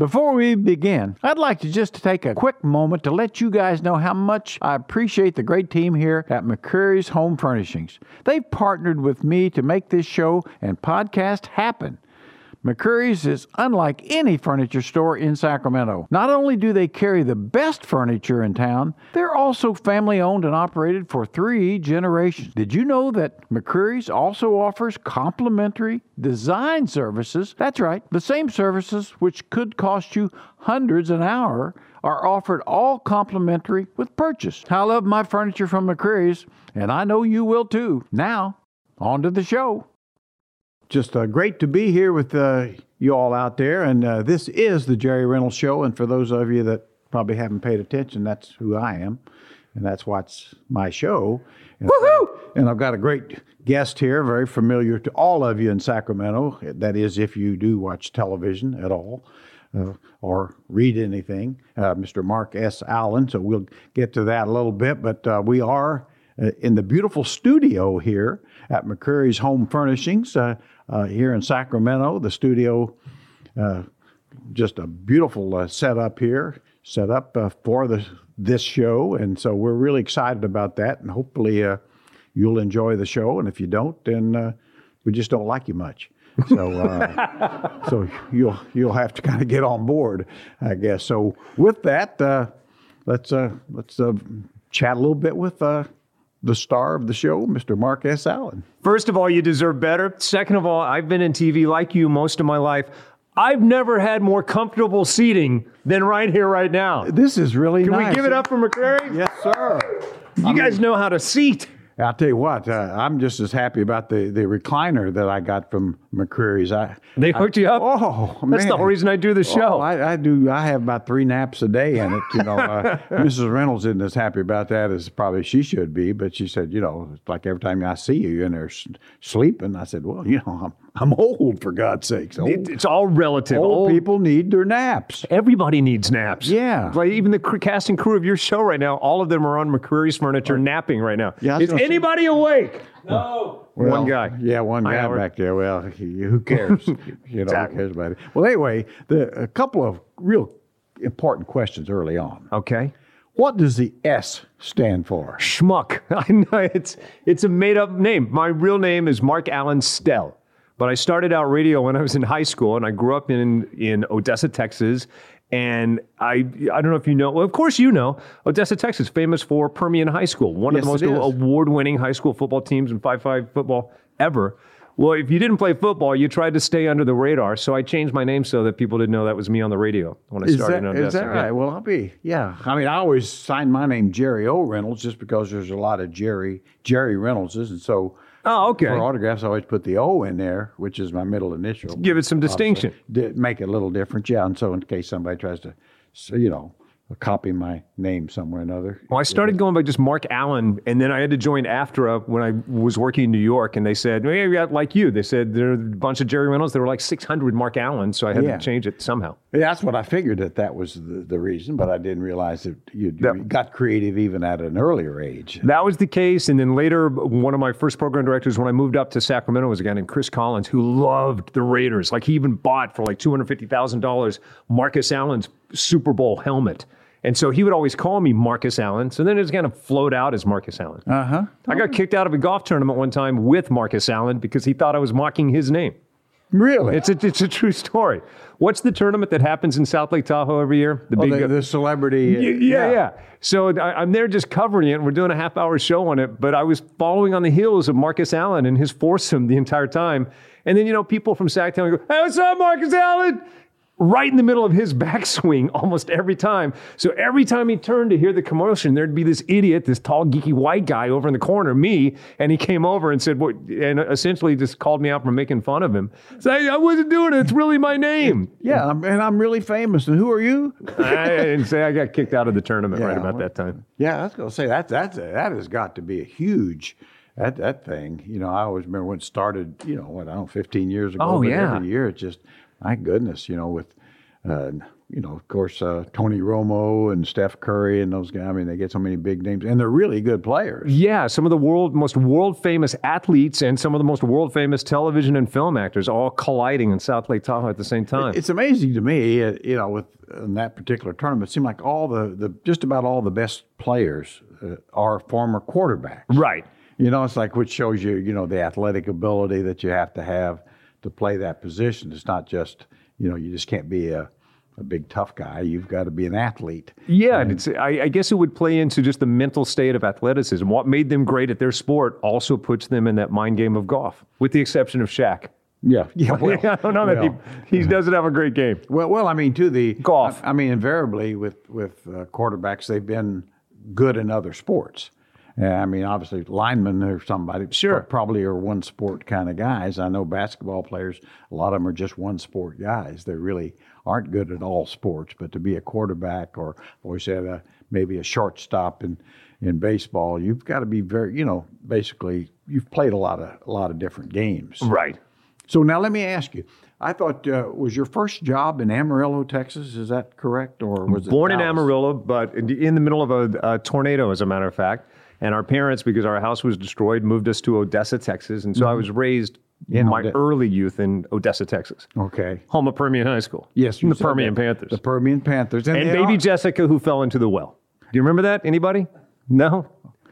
Before we begin, I'd like to just take a quick moment to let you guys know how much I appreciate the great team here at McCreery's Home Furnishings. They've partnered with me to make this show and podcast happen. McCreery's is unlike any furniture store in Sacramento. Not only do they carry the best furniture in town, they're also family owned and operated for three generations. Did you know that McCreery's also offers complimentary design services? That's right, the same services which could cost you hundreds an hour are offered all complimentary with purchase. I love my furniture from McCreery's, and I know you will too. Now, on to the show just uh, great to be here with uh, you all out there. And uh, this is the Jerry Reynolds Show. And for those of you that probably haven't paid attention, that's who I am. And that's what's my show. And, Woohoo! and I've got a great guest here, very familiar to all of you in Sacramento. That is, if you do watch television at all. Uh, or read anything, uh, Mr. Mark S. Allen. So we'll get to that a little bit, but uh, we are in the beautiful studio here at McCreery's Home Furnishings uh, here in Sacramento. The studio, uh, just a beautiful uh, setup here, set up uh, for the, this show. And so we're really excited about that. And hopefully uh, you'll enjoy the show. And if you don't, then uh, we just don't like you much. So, so you'll you'll have to kind of get on board, I guess. So with that, let's let's chat a little bit with the star of the show, Mr. Mark S. Allen. First of all, you deserve better. Second of all, I've been in TV like you most of my life. I've never had more comfortable seating than right here, right now. This is really Can nice. we give it up for McCreery? Yes, sir. You I guys mean, know how to seat. I'll tell you what, uh, I'm just as happy about the, the recliner that I got from McCreery's. I they hooked I, you up. Oh, that's man. the whole reason I do the show. Oh, I, I, do. I have about three naps a day in it. You know, uh, Mrs. Reynolds isn't as happy about that as probably she should be. But she said, you know, it's like every time I see you, you're in there sleeping. I said, well, you know, I'm I'm old for God's sakes. Old, it's all relative. Old, old, people need their naps. Everybody needs naps. Yeah. Like even the cast and crew of your show right now, all of them are on McCreery's furniture napping right now. Yeah, Is anybody say, awake? No. Well, one guy. Yeah, one guy back there. Well, who cares? you know, exactly. who cares about it? Well, anyway, the, a couple of real important questions early on. Okay. What does the S stand for? Schmuck. I know it's it's a made up name. My real name is Mark Allen Stell. But I started out radio when I was in high school, and I grew up in in Odessa, Texas. And I I don't know if you know. Well, of course you know. Odessa, Texas, famous for Permian High School, one yes, of the most award-winning high school football teams in five-five football ever. Well, if you didn't play football, you tried to stay under the radar. So I changed my name so that people didn't know that was me on the radio when I is started that, in Odessa. Is that right? Yeah. Well, I'll be. Yeah. I mean, I always signed my name Jerry O. Reynolds just because there's a lot of Jerry Jerry Reynoldses, and so Oh, okay. For autographs, I always put the O in there, which is my middle initial. Give it some distinction. make it a little different, yeah. And so, in case somebody tries to, you know, copy my name somewhere or another. Well, I started going by just Mark Allen, and then I had to join AFTRA when I was working in New York, and they said, well, yeah, like you, they said there are a bunch of Jerry Reynolds. There were like 600 Mark Allen, so I had yeah. to change it somehow. Yeah, that's what I figured that that was the, the reason, but I didn't realize that you got creative even at an earlier age. That was the case, and then later, one of my first program directors when I moved up to Sacramento was a guy named Chris Collins who loved the Raiders. Like he even bought for like $250,000 Marcus Allen's Super Bowl helmet. And so he would always call me Marcus Allen. So then it just kind of float out as Marcus Allen. Uh huh. I got kicked out of a golf tournament one time with Marcus Allen because he thought I was mocking his name. Really? It's a, it's a true story. What's the tournament that happens in South Lake Tahoe every year? The oh, big the, the celebrity. Uh, yeah, yeah, yeah. So I, am there just covering it. And we're doing a half hour show on it, but I was following on the heels of Marcus Allen and his foursome the entire time. And then you know people from Sacktown go, "Hey, what's up, Marcus Allen?" Right in the middle of his backswing almost every time. So every time he turned to hear the commotion, there'd be this idiot, this tall, geeky white guy over in the corner, me, and he came over and said, what, and essentially just called me out for making fun of him. So I, I wasn't doing it. It's really my name. Yeah, I'm, and I'm really famous. And who are you? I didn't say I got kicked out of the tournament yeah, right about that time. Yeah, I was going to say that, that's, that has got to be a huge that that thing, you know, I always remember when it started, you know, what I don't know, 15 years ago. Oh yeah. Every year, it just my goodness, you know, with uh, you know, of course, uh, Tony Romo and Steph Curry and those guys. I mean, they get so many big names, and they're really good players. Yeah, some of the world most world famous athletes and some of the most world famous television and film actors all colliding in South Lake Tahoe at the same time. It's amazing to me, uh, you know, with in that particular tournament, it seemed like all the, the just about all the best players uh, are former quarterbacks. right. You know, it's like which shows you, you know, the athletic ability that you have to have to play that position. It's not just, you know, you just can't be a, a big tough guy. You've got to be an athlete. Yeah, and it's, I, I guess it would play into just the mental state of athleticism. What made them great at their sport also puts them in that mind game of golf, with the exception of Shaq. Yeah, yeah. Well, I don't know that well, he, he doesn't have a great game. well, well, I mean, to the Golf. I, I mean, invariably with with uh, quarterbacks, they've been good in other sports. Yeah, I mean, obviously, linemen or somebody Sure. probably are one sport kind of guys. I know basketball players, a lot of them are just one sport guys. They really aren't good at all sports. But to be a quarterback or, or we said, a, maybe a shortstop in in baseball, you've got to be very, you know, basically, you've played a lot of a lot of different games. Right. So now let me ask you. I thought uh, was your first job in Amarillo, Texas? Is that correct, or was it Born in Amarillo, but in, in the middle of a, a tornado, as a matter of fact. And our parents, because our house was destroyed, moved us to Odessa, Texas. And so I mm-hmm. was raised in my early youth in Odessa, Texas, Okay. home of Permian High School. Yes, you the Permian that. Panthers. The Permian Panthers, and they baby are- Jessica, who fell into the well. Do you remember that? Anybody? No?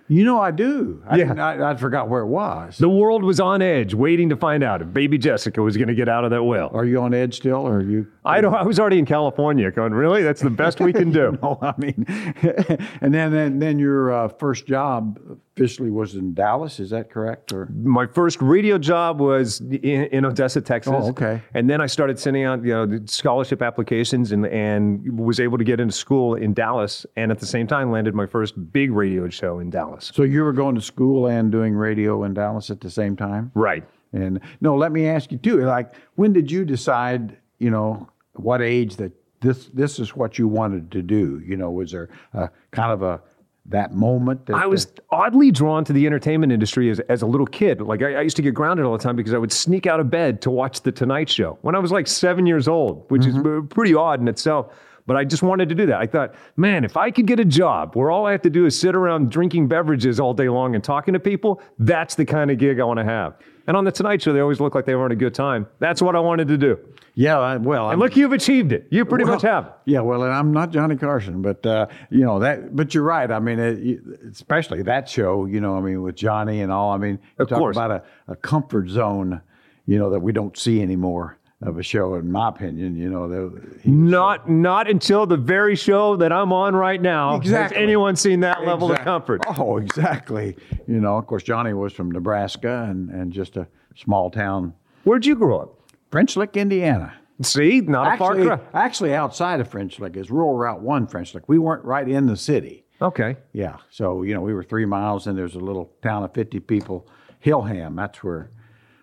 You know, I do. I, Yeah. I, I forgot where it was. The world was on edge, waiting to find out if baby Jessica was going to get out of that well. Are you on edge still, or are you? I don't. I was already in California, going, really? That's the best we can do. Oh, I mean, and then then, then your uh, first job officially was in Dallas. Is that correct? Or My first radio job was in, in Odessa, Texas. Oh, okay. And then I started sending out, you know, the scholarship applications and and was able to get into school in Dallas, and at the same time landed my first big radio show in Dallas. so you were going to school and doing radio in Dallas at the same time? Right. And no, let me ask you too. Like, when did you decide? You know, what age that this this is what you wanted to do? You know, was there a, kind of a that moment? That, I was oddly drawn to the entertainment industry as, as a little kid. Like I, I used to get grounded all the time because I would sneak out of bed to watch The Tonight Show when I was like seven years old, which is uh, pretty odd in itself. But I just wanted to do that. I thought, man, if I could get a job where all I have to do is sit around drinking beverages all day long and talking to people, that's the kind of gig I want to have. And on The Tonight Show, they always look like they were having a good time. That's what I wanted to do. yeah. I, well, And look, you've achieved it. You pretty much have. Yeah, well, and I'm not Johnny Carson, but uh, you know that. But you're right. I mean, it, especially that show. You know, I mean, with Johnny and all. I mean, you Of talk course. about a, a comfort zone. You know that we don't see anymore of a show, in my opinion. You know, the, he, Not not until the very show that I'm on right now Exactly. has anyone seen that level Exact- of comfort. Oh, exactly. You know, of course, Johnny was from Nebraska and and just a small town, Where'd you grow up? French Lick, Indiana. See, not a far Actually, cry. actually, outside of French Lick is rural Route One, French Lick. We weren't right in the city. Okay. Yeah. So, you know, we were three miles and there's a little town of 50 people, Hillham. That's where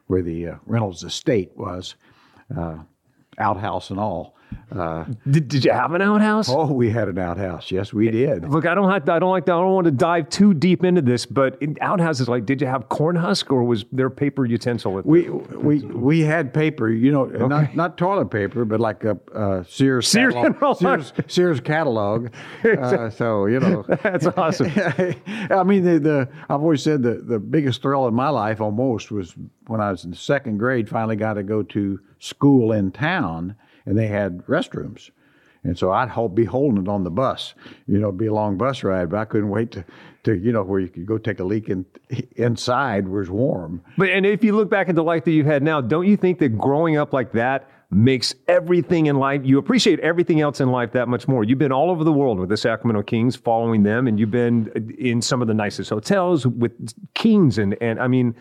where the uh, Reynolds estate was, uh, outhouse and all. Uh, Did, did you have an outhouse? oh, we had an outhouse. Yes, we did. Look, I don't have. I don't like. I don't want to dive too deep into this, but in outhouses, like, did you have corn husk or was there paper utensil with? We we we had paper, you know, not not toilet paper, but like a, uh Sears Sears catalog, catalog. Sears, Sears catalog. Uh, so you know, That's awesome. I mean, the, the I've always said the the biggest thrill in my life almost was when I was in second grade. Finally, got to go to school in town, and they had restrooms, and so I'd hold, be holding it on the bus. You know, be a long bus ride, but I couldn't wait to, to you know where you could go take a leak in, inside where it's warm. But and if you look back at the life that you've had now, don't you think that growing up like that makes everything in life you appreciate everything else in life that much more? You've been all over the world with the Sacramento Kings, following them, and you've been in some of the nicest hotels with Kings, and and I mean.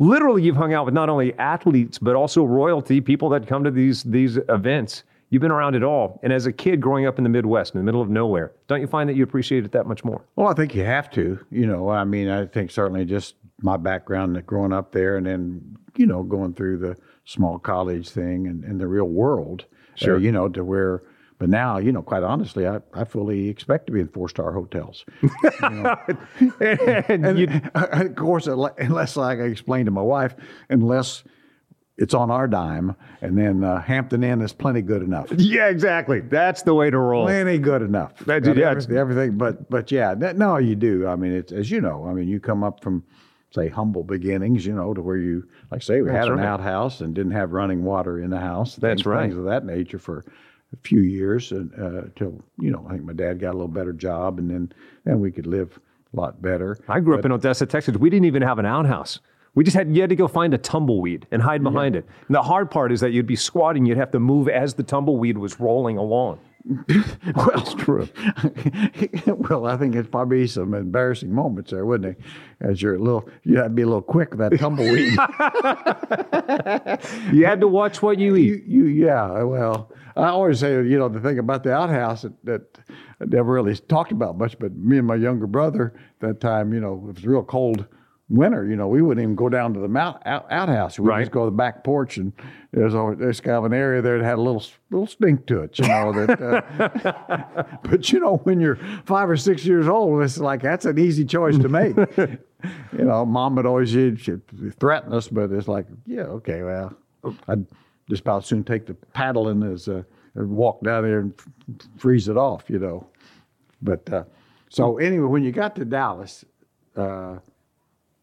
Literally, you've hung out with not only athletes but also royalty, people that come to these these events. You've been around it all, and as a kid growing up in the Midwest, in the middle of nowhere, don't you find that you appreciate it that much more? Well, I think you have to. You know, I mean, I think certainly just my background growing up there and then, you know, going through the small college thing and, and the real world. uh, Sure. you know, to where, but now, you know, quite honestly, I, I fully expect to be in four star hotels. and you, of course, unless, like I explained to my wife, unless it's on our dime, and then uh, Hampton Inn is plenty good enough. Yeah, exactly. That's the way to roll. Plenty good enough. That- Got yeah, everything, everything, but but yeah, that, no, you do. I mean, it's as you know. I mean, you come up from say humble beginnings, you know, to where you like say we That's had an outhouse and didn't have running water in the house. That's things, right. Things of that nature for a few years until uh, you know I think my dad got a little better job, and then then we could live a lot better. I grew up in Odessa, Texas. We didn't even have an outhouse. We just had you had to go find a tumbleweed and hide behind it. And the hard part is that you'd be squatting, you'd have to move as the tumbleweed was rolling along. Well, it's true. well, I think it's probably some embarrassing moments there, wouldn't it? As you're a little, you had to be a little quick with that tumbleweed. You had to watch what you eat. you, you, yeah. Well, I always say, you know, the thing about the outhouse that, that I never really talked about much, but me and my younger brother that time, you know, it was real cold winter. You know, we wouldn't even go down to the mount, out, outhouse. We'd Right. just go to the back porch, and there's always, there's kind of an area there that had a little little stink to it. You know that. Uh, but you know, when you're five or six years old, it's like that's an easy choice to make. you know, mom would always she'd, she'd threaten us, but it's like, yeah, okay, well, I'd just about soon take the paddle and as uh, walk down there and f- freeze it off, you know. But uh, so anyway, when you got to Dallas, uh,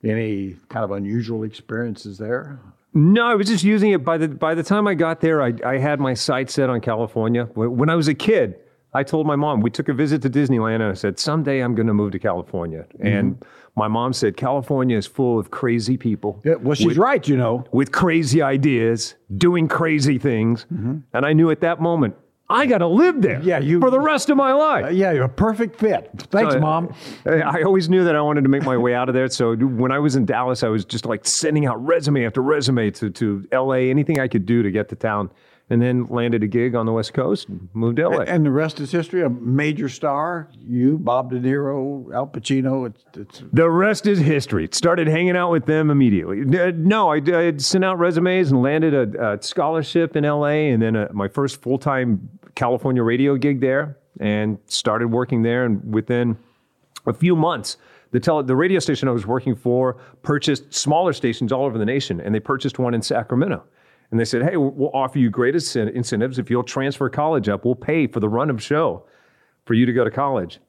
any kind of unusual experiences there? No, I was just using it. By the by the time I got there, I, I had my sights set on California. When I was a kid, I told my mom we took a visit to Disneyland, and I said someday I'm going to move to California. Mm-hmm. And my mom said California is full of crazy people. Yeah, well, she's right, you know. with crazy ideas, doing crazy things. Mm-hmm. And I knew at that moment, I got to live there Yeah, you- for the rest of my life. Uh, yeah, you're a perfect fit. Thanks, So, mom. I I always knew that I wanted to make my way out of there. So when I was in Dallas, I was just like sending out resume after resume to, to LA, anything I could do to get to town. And then landed a gig on the West Coast and moved to LA. And the rest is history. A major star, you, Bob De Niro, Al Pacino. It's, it's The rest is history. Started hanging out with them immediately. Uh, No, I, I sent out resumes and landed a, a scholarship in LA, and then uh my first full time California radio gig there, and started working there. And within a few months, the tele, the radio station I was working for purchased smaller stations all over the nation, and they purchased one in Sacramento. And they said, "Hey, we'll offer you great incentives if you'll transfer college up. We'll pay for the run of show for you to go to college."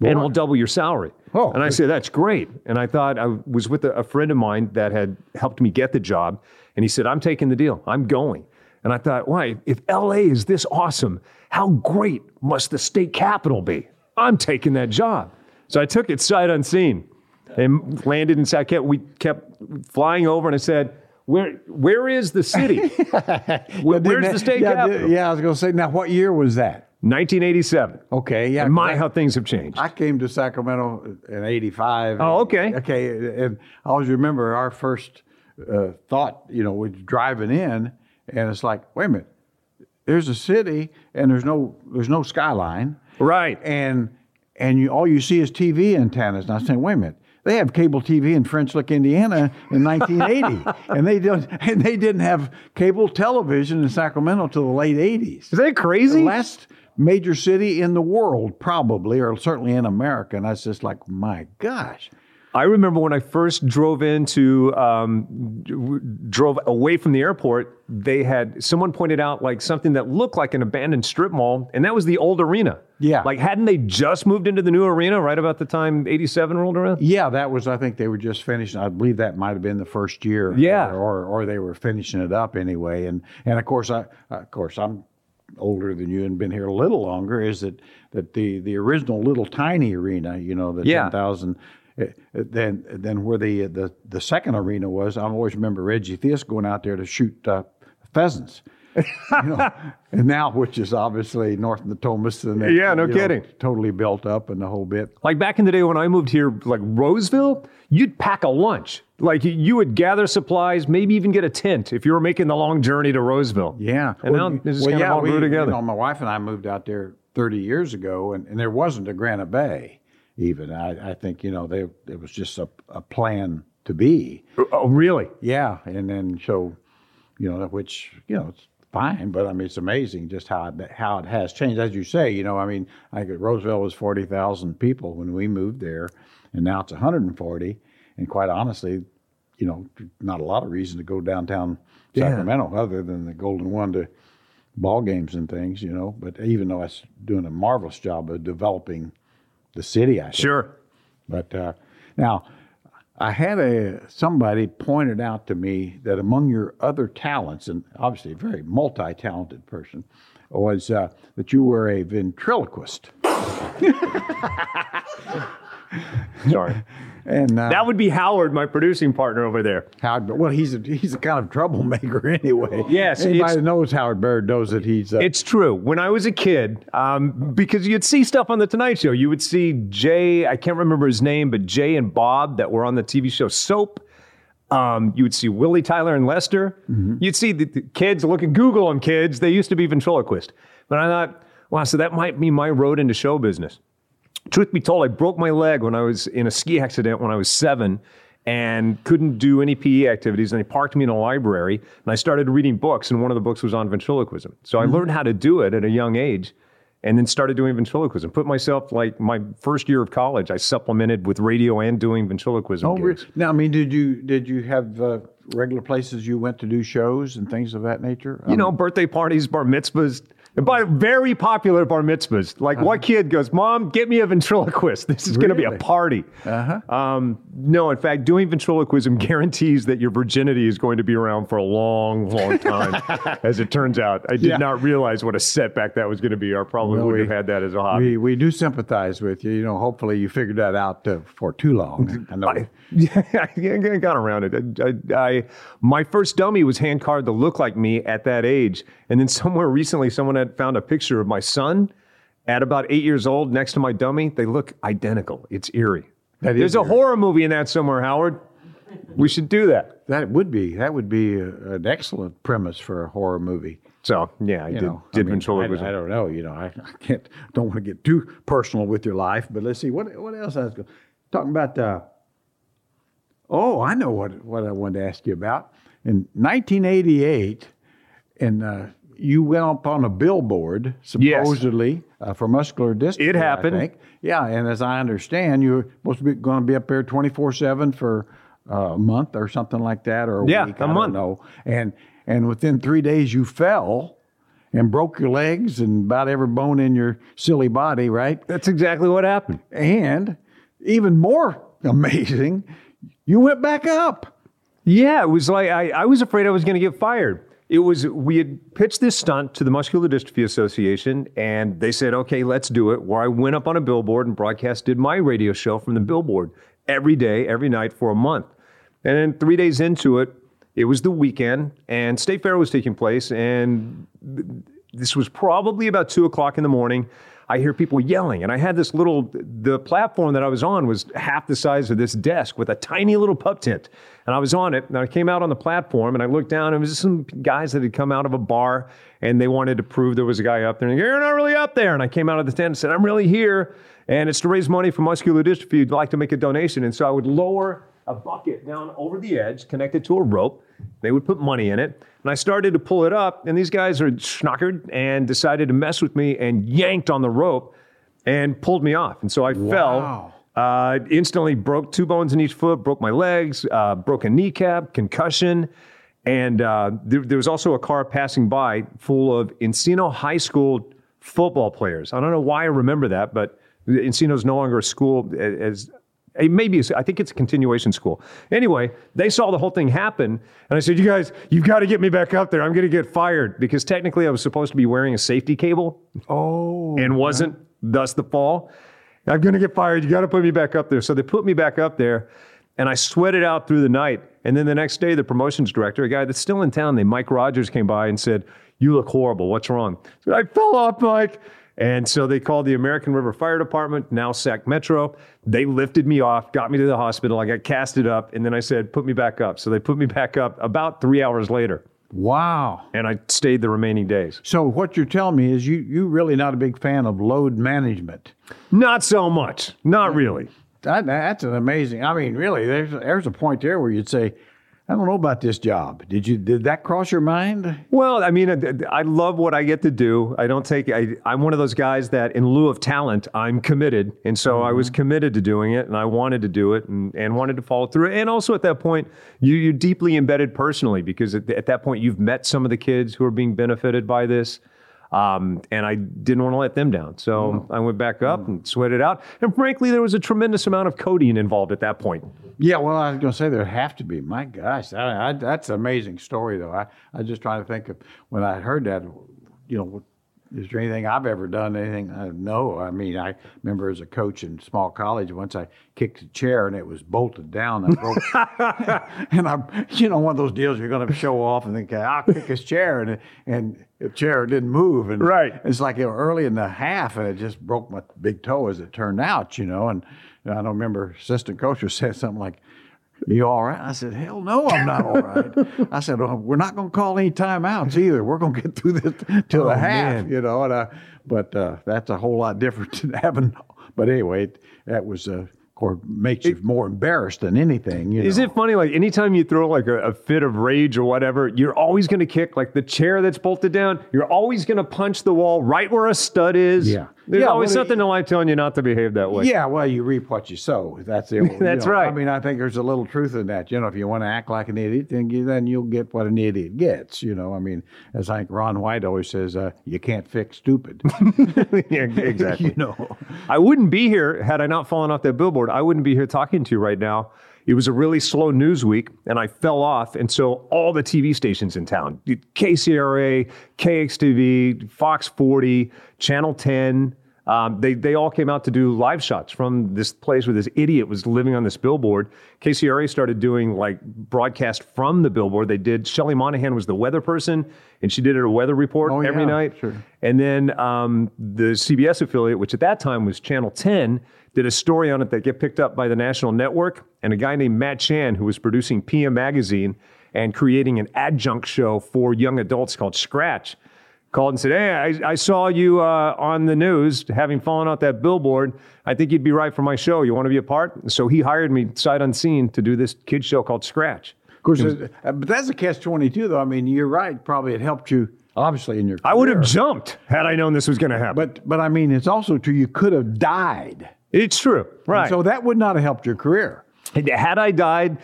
and we'll double your salary. Oh, and I said, that's great. And I thought I was with a, a friend of mine that had helped me get the job. And he said, I'm taking the deal. I'm going. And I thought, why? If LA is this awesome, how great must the state capital be? I'm taking that job. So I took it sight unseen and landed in Saquet. We kept flying over and I said, where, where is the city? Where- where's the state yeah, capital? Yeah, I was going to say, now what year was that? 1987. Okay, yeah. My, 'cause I- how things have changed. I came to Sacramento in '85. Oh, okay. Okay, and I always remember our first uh, thought. You know, we're driving in, and it's like, wait a minute, there's a city, and there's no there's no skyline, right. and and you all you see is TV antennas. And I was saying, wait a minute. They have cable TV in French Lick, Indiana in 1980, and they don't, and they didn't have cable television in Sacramento till the late 80s Is that crazy? the last major city in the world, probably, or certainly in America. And that's just like, my gosh. I remember when I first drove into, um, drove away from the airport, they had, someone pointed out like something that looked like an abandoned strip mall, and that was the old arena. Yeah. Like, hadn't they just moved into the new arena right about the time 87 rolled around? Yeah, that was, I think they were just finishing. I believe that might have been the first year. Yeah. Or, or they were finishing it up anyway. And, and of course, I, of course, I'm older than you and been here a little longer is that, that the, the original little tiny arena, you know, the Yeah. 10,000, eh, then, then where the, the, the second arena was, I always remember Reggie Theus going out there to shoot uh, pheasants. you know, and now, which is obviously north of the Thomas, and it, Yeah, no you know, kidding. totally built up and the whole bit. Like back in the day when I moved here, like Roseville, you'd pack a lunch. Like you- would gather supplies, maybe even get a tent if you were making the long journey to Roseville. Yeah, And now it just kind of all we, grew together. You know, my wife and I moved out there 30 years ago, and, and there wasn't a Granite Bay. Even I, I think you know they it was just a, a plan to be. Oh, really? Yeah, and then so, you know, which you know it's fine, but I mean it's amazing just how it, how it has changed. As you say, you know, I mean, I think Roseville was forty thousand people when we moved there, and now it's one hundred and forty. And quite honestly, you know, not a lot of reason to go downtown Yeah. Sacramento other than the Golden One to ball games and things, you know. But even though I was doing a marvelous job of developing the city, I think. Sure. But uh, now, I had a somebody pointed out to me that among your other talents, and obviously a very multi-talented person, was uh, that you were a ventriloquist. Sorry. And uh, that would be Howard, my producing partner over there. Howard, well, he's a, he's a kind of troublemaker anyway. Yes, anybody that knows Howard Baird knows that he's. Uh, It's true. When I was a kid, um, because you'd see stuff on the Tonight Show, you would see Jay. I can't remember his name, but Jay and Bob that were on the TV show Soap. Um, you would see Willie Tyler and Lester. You'd see the, the kids. Look at Google them, kids. They used to be ventriloquist. But I thought, wow, so that might be my road into show business. Truth be told, I broke my leg when I was in a ski accident when I was seven and couldn't do any PE activities. And they parked me in a library and I started reading books. And one of the books was on ventriloquism. So I learned how to do it at a young age and then started doing ventriloquism. Put myself like my first year of college, I supplemented with radio and doing ventriloquism. oh, gigs. now, I mean, did you did you have uh, regular places you went to do shows and things of that nature? You know, birthday parties, bar mitzvahs. And by very popular bar mitzvahs. Like what kid goes, Mom, get me a ventriloquist. This is going to be a party. Uh-huh. Um, no, in fact, doing ventriloquism guarantees that your virginity is going to be around for a long, long time. as it turns out, I did Yeah. not realize what a setback that was going to be. I probably Well, would we- have had that as a hobby. We, we do sympathize with you. You know, hopefully you figured that out uh, for too long. I know. I, yeah, I got around it. I, I, I- my first dummy was hand carved to look like me at that age, and then somewhere recently, someone had found a picture of my son at about eight years old next to my dummy. They look identical. It's eerie. That is There's a horror movie in that somewhere, Howard. We should do that. that would be that would be a, an excellent premise for a horror movie. So yeah, I You did, know, did I, mean. I, I don't know. You know, I, I can't. Don't want to get too personal with your life, but let's see what what else I was going talking about. Uh, oh, I know what what I wanted to ask you about. In 1988, in uh, you went up on a billboard Yes. supposedly uh, for muscular dystrophy. It happened. Yeah, and as I understand, you're supposed to be going to be up there 24 seven for uh, a month or something like that, or a Yeah, week. a I don't month. know. And and within three days, you fell and broke your legs and about every bone in your silly body, right? That's exactly what happened. And even more amazing, you went back up. Yeah, it was like I, I was afraid I was going to get fired. It was we had pitched this stunt to the Muscular Dystrophy Association, and they said, "Okay, let's do it." Where I went up on a billboard and broadcasted my radio show from the billboard every day, every night for a month. And then three days into it, it was the weekend, and State Fair was taking place, and this was probably about two o'clock in the morning. I hear people yelling, and I had this little. The platform that I was on was half the size of this desk with a tiny little pup tent, and I was on it. And I came out on the platform, and I looked down, and it was just some guys that had come out of a bar, and they wanted to prove there was a guy up there. And you're not really up there. And I came out of the tent and said, "I'm really here, and it's to raise money for muscular dystrophy. You'd like to make a donation." And so I would lower a bucket down over the edge, connected to a rope. They would put money in it. And I started to pull it up, and these guys are schnockered and decided to mess with me and yanked on the rope and pulled me off. And so I Wow. fell, uh, instantly broke two bones in each foot, broke my legs, uh, broke a kneecap, concussion. And uh, there, there was also a car passing by full of Encina High School football players. I don't know why I remember that, but Encina's no longer a school as maybe it's- I think it's a continuation school. Anyway, they saw the whole thing happen, and I said, "You guys, you've got to get me back up there. I'm going to get fired because technically I was supposed to be wearing a safety cable Oh, and wasn't, thus the fall. I'm going to get fired. You got to put me back up there." So they put me back up there, and I sweated out through the night. And then the next day, the promotions director, a guy that's still in town, named Mike Rogers, came by and said, "You look horrible. What's wrong?" I said, "I fell off, Mike." And so they called the American River Fire Department, now SAC Metro. They lifted me off, got me to the hospital. I got casted up, and then I said, put me back up. So they put me back up about three hours later, wow. and I stayed the remaining days. So what you're telling me is you you really not a big fan of load management. Not so much. Not really. That, that's an amazing. I mean, really, there's there's a point there where you'd say, I don't know about this job. Did you did that cross your mind? Well, I mean, I, I love what I get to do. I don't take. I, I'm one of those guys that, in lieu of talent, I'm committed, and so I was mm-hmm. committed to doing it, and I wanted to do it, and, and wanted to follow through. And also at that point, you, you're deeply embedded personally because at, at that point you've met some of the kids who are being benefited by this. Um, and I didn't want to let them down. So I went back up and sweated out. And frankly, there was a tremendous amount of codeine involved at that point. Yeah, well, I was going to say there have to be. My gosh, I, I, that's an amazing story, though. I I just trying to think of when I heard that. You know, is there anything I've ever done? Anything? Uh, no. I mean, I remember as a coach in small college, once I kicked a chair and it was bolted down. I broke, and I'm, you know, one of those deals you're going to show off and think, I'll kick his chair, and and the chair didn't move, and Right. It's like early in the half, and it just broke my big toe as it turned out, you know. And I don't remember assistant coach was saying something like. You all right? I said, hell no, I'm not all right. I said, well, we're not going to call any timeouts either. We're going to get through this till the Oh, half, man. you know. And I, but uh, that's a whole lot different than having. But anyway, that was, uh, of course, makes you more embarrassed than anything. You Is know? it funny? Like anytime you throw like a, a fit of rage or whatever, you're always going to kick like the chair that's bolted down. You're always going to punch the wall right where a stud is. Yeah. There's Yeah, always well, something in life telling you not to behave that way. Yeah, well, you reap what you sow. That's you That's know, right. I mean, I think there's a little truth in that. You know, if you want to act like an idiot, then you then you'll get what an idiot gets. You know, I mean, as I think Ron White always says, uh, you can't fix stupid. yeah, exactly. you know. I wouldn't be here had I not fallen off that billboard. I wouldn't be here talking to you right now. It was a really slow news week, and I fell off. And so all the TV stations in town, KCRA, KXTV, Fox 40, Channel 10, um, they, they all came out to do live shots from this place where this idiot was living on this billboard. KCRA started doing like broadcast from the billboard. They did, Shelly Monahan was the weather person, and she did a weather report Oh, every yeah, night. sure. And then um, the CBS affiliate, which at that time was Channel 10, did a story on it that get picked up by the national network. And a guy named Matt Chan, who was producing PM Magazine and creating an adjunct show for young adults called Scratch, called and said, Hey, I, I saw you uh, on the news having fallen off that billboard. I think you'd be right for my show. You want to be a part? So he hired me sight unseen to do this kids show called Scratch. Of course, uh, but that's a catch twenty two, though. I mean, you're right. Probably it helped you obviously in your. I would have jumped had I known this was going to happen. But but I mean, it's also true. You could have died. It's true. Right. So that would not have helped your career. Had I died,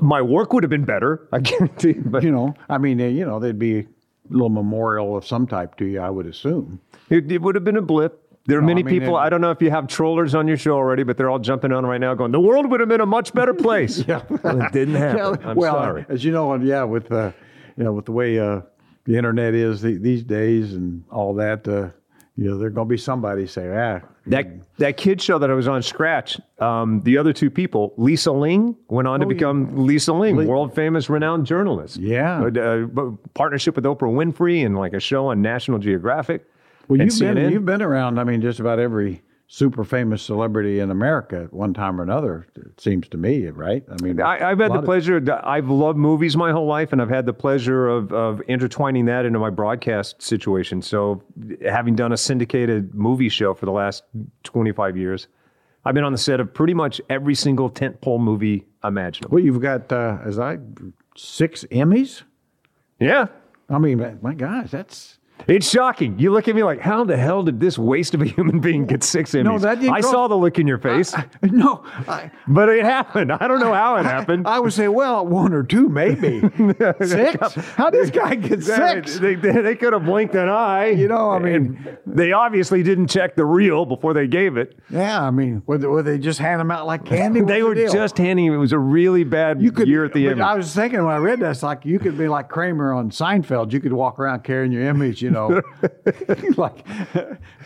my work would have been better. I guarantee. you. But You know, I mean, you know, there'd be a little memorial of some type to you. I would assume. it, it would have been a blip. There are No, many I mean, people. it- I don't know if you have trollers on your show already, but they're all jumping on right now, going, "The world would have been a much better place." yeah, well, it didn't happen. I'm well, sorry. as you know, yeah, with uh, you know, with the way uh, the internet is the, these days and all that, uh, you know, there's going to be somebody say, ah, That that kid show that I was on, Scratch. Um, the other two people, Lisa Ling, went on to Oh, yeah. become Lisa Ling, world famous, renowned journalist. Yeah. Uh, uh, partnership with Oprah Winfrey and like a show on National Geographic. Well, you've been you've been around. I mean, just about every super famous celebrity in America at one time or another. It seems to me, right? I mean, I, I've had the lot of- pleasure. I've loved movies my whole life, and I've had the pleasure of of intertwining that into my broadcast situation. So, having done a syndicated movie show for the last twenty five years, I've been on the set of pretty much every single tentpole movie imaginable. Well, you've got uh, as I six Emmys. Yeah, I mean, my gosh, that's it's shocking. You look at me like, how the hell did this waste of a human being get six Emmys? that didn't I saw the look in your face, no. I, but it happened. I don't know how it happened. I would say, well, one or two, maybe six. How did this guy get six? They, they, they could have blinked an eye. You know, I mean- they obviously didn't check the reel before they gave it. Yeah, I mean, would, would they just hand them out like candy? They were the just handing. It was a really bad You could, year at the end. I was thinking when I read that, it's like you could be like Kramer on Seinfeld. You could walk around carrying your image, you know, like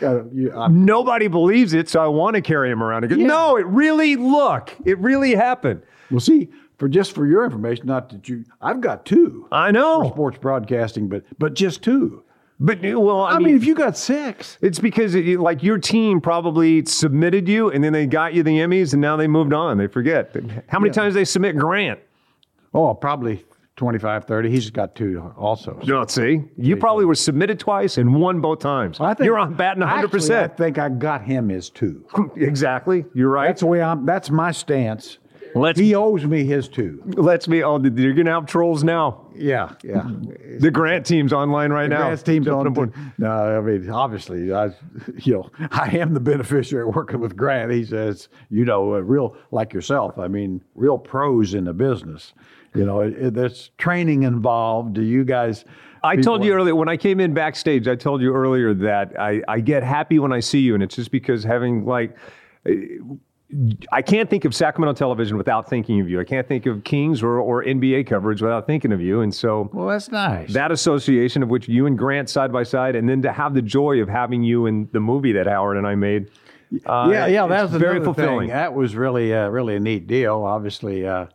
uh, you, Nobody believes it, so I want to carry him around. Again. Yeah. No, it really look. It really happened. well, see, for just for your information, not that you, I've got two I know, sports broadcasting, but but just two. but well, I, I, mean, mean, if you got six, it's because it, like your team probably submitted you, and then they got you the Emmys, and now they moved on. They forget how many times they submit Grant. oh, probably 25, 30. He's got two also. No, see, you probably were submitted twice and won both times. I think You're on batting 100. Actually, I think I got him as two. Exactly. You're right. That's the way I'm. That's my stance. Let's He owes me his two. let's be. Oh, you're gonna have trolls now. Yeah, yeah. The Grant team's online right now. Grant's team's Jumping on. aboard. No, I mean, obviously, I, you know, I am the beneficiary working with Grant. He says, you know, a real like yourself. I mean, real pros in the business. You know, it, it, there's training involved. Do you guys? I told you earlier when I came in backstage. I told you earlier that I, I get happy when I see you, and it's just because having like. uh, I can't think of Sacramento television without thinking of you. I can't think of Kings or, or NBA coverage without thinking of you. And so Well, that's nice. that association of which you and Grant side by side, and then to have the joy of having you in the movie that Howard and I made. uh, yeah, yeah, it's that was very fulfilling. Thing. That was really, uh, really a neat deal. Obviously, uh,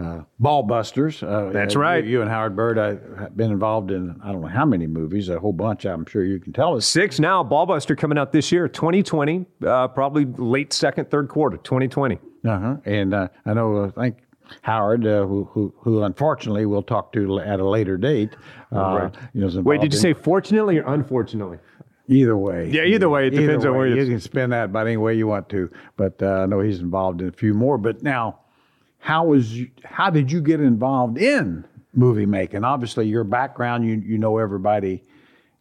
uh, Ball Busters. Uh, That's uh, right. You, you and Howard Bird uh, have been involved in I don't know how many movies, a whole bunch. I'm sure you can tell us. Six now, Ballbuster coming out this year, 2020, uh, probably late second, third quarter, 2020. Uh-huh. And uh, I know, uh, I think Howard, uh, who, who, who unfortunately we'll talk to at a later date. Uh, Right. you know, Wait, did you involved say fortunately or unfortunately? either way? Yeah, either way, it Either depends on where you- you can spin that about any way you want to. But uh, I know he's involved in a few more. But now, how was you, how did you get involved in movie making? Obviously, your background, you you know everybody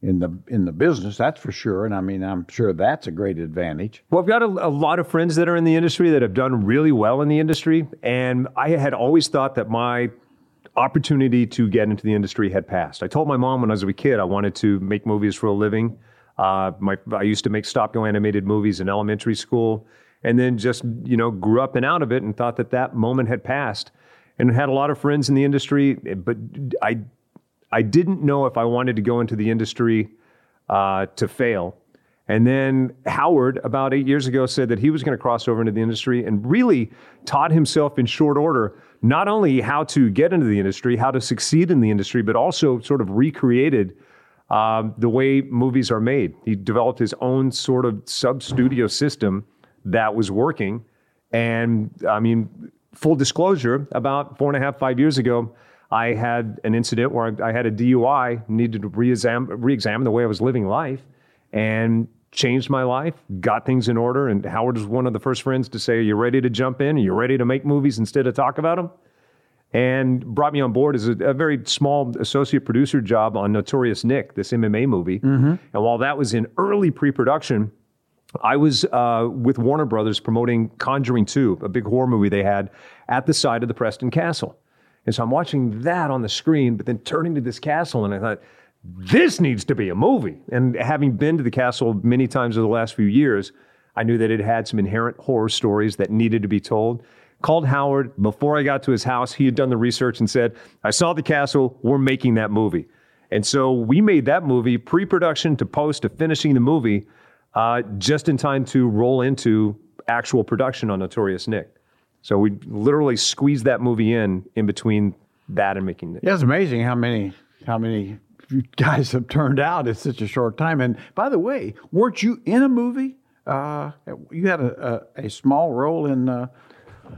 in the in the business, that's for sure. And I mean, I'm sure that's a great advantage. Well, I've got a, a lot of friends that are in the industry that have done really well in the industry. And I had always thought that my opportunity to get into the industry had passed. I told my mom when I was a kid I wanted to make movies for a living. Uh, my, I used to make stop go animated movies in elementary school and then just, you know, grew up and out of it and thought that that moment had passed and had a lot of friends in the industry. But I, I didn't know if I wanted to go into the industry uh, to fail. And then Howard, about eight years ago, said that he was going to cross over into the industry and really taught himself in short order not only how to get into the industry, how to succeed in the industry, but also sort of recreated um, the way movies are made. He developed his own sort of sub studio system that was working. And I mean, full disclosure, about four and a half, five years ago, I had an incident where I, I had a DUI, needed to re-exam- re-examine the way I was living life, and changed my life, got things in order. And Howard was one of the first friends to say, "Are you ready to jump in? Are you ready to make movies instead of talk about them?" And brought me on board as a, a very small associate producer job on Notorious Nick, this MMA movie. Mm-hmm. And while that was in early pre-production, I was uh, with Warner Brothers promoting Conjuring 2, a big horror movie they had at the side of the Preston Castle. And so I'm watching that on the screen, but then turning to this castle, and I thought, this needs to be a movie. And having been to the castle many times over the last few years, I knew that it had some inherent horror stories that needed to be told. Called Howard before I got to his house. He had done the research and said, I saw the castle, we're making that movie. And so we made that movie, pre production to post to finishing the movie, uh, just in time to roll into actual production on Notorious Nick. So we literally squeezed that movie in in between that and making Nick. Yeah, it's amazing how many how many you guys have turned out in such a short time. And by the way, weren't you in a movie? Uh, you had a, a, a small role in. Uh,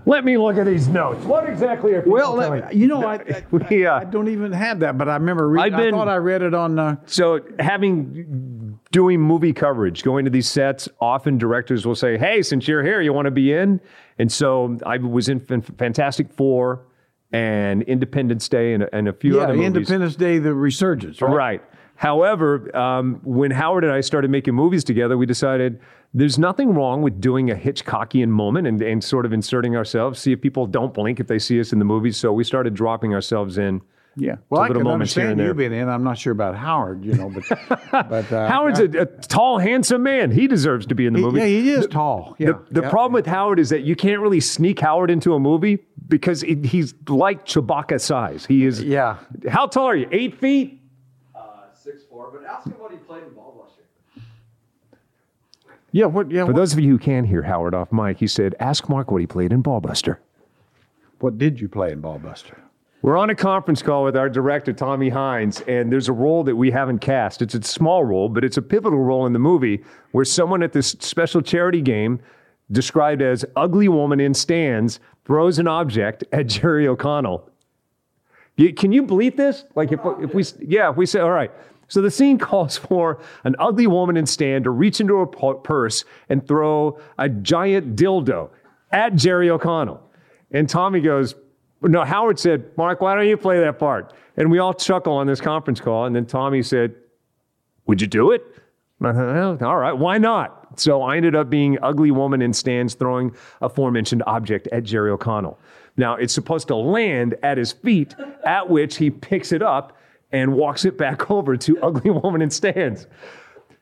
Let me look at these notes. What exactly are people well, you know, I, I, Yeah. I don't even have that, but I remember reading. Been- I thought I read it on. Uh, So having doing movie coverage, going to these sets, often directors will say, "Hey, since you're here, you want to be in?" And so I was in Fan- Fantastic Four and Independence Day and, a- and a few yeah, other movies. Independence Day, the resurgence, right? Right. However, um, when Howard and I started making movies together, we decided there's nothing wrong with doing a Hitchcockian moment and, and sort of inserting ourselves, see if people don't blink if they see us in the movies. So we started dropping ourselves in. Yeah. Well, I little can moments understand you there. being in. I'm not sure about Howard, you know, but but uh, Howard's a, a tall, handsome man. He deserves to be in the movie. yeah, he is tall. Yeah. The, the yeah. problem with Howard is that you can't really sneak Howard into a movie because he- he's like Chewbacca size. He is. Yeah. How tall are you? Eight feet? uh, six four, but ask him what he played in Ball Buster. Yeah. What? Yeah. For What, those of you who can hear Howard off mic, he said, "Ask Mark what he played in Ballbuster." what did you play in Ballbuster? We're on a conference call with our director, Tommy Hines, and there's a role that we haven't cast. It's a small role, but it's a pivotal role in the movie where someone at this special charity game, described as ugly woman in stands, throws an object at Jerry O'Connell. You- Can you believe this? Like if, if we, yeah, if we say, all right. So the scene calls for an ugly woman in stand to reach into her purse and throw a giant dildo at Jerry O'Connell. And Tommy goes, no, Howard said, Mark, why don't you play that part? And we all chuckle on this conference call. And then Tommy said, Would you do it? I all right, why not? So I ended up being ugly woman in stands throwing aforementioned object at Jerry O'Connell. Now it's supposed to land at his feet, at which he picks it up and walks it back over to ugly woman in stands.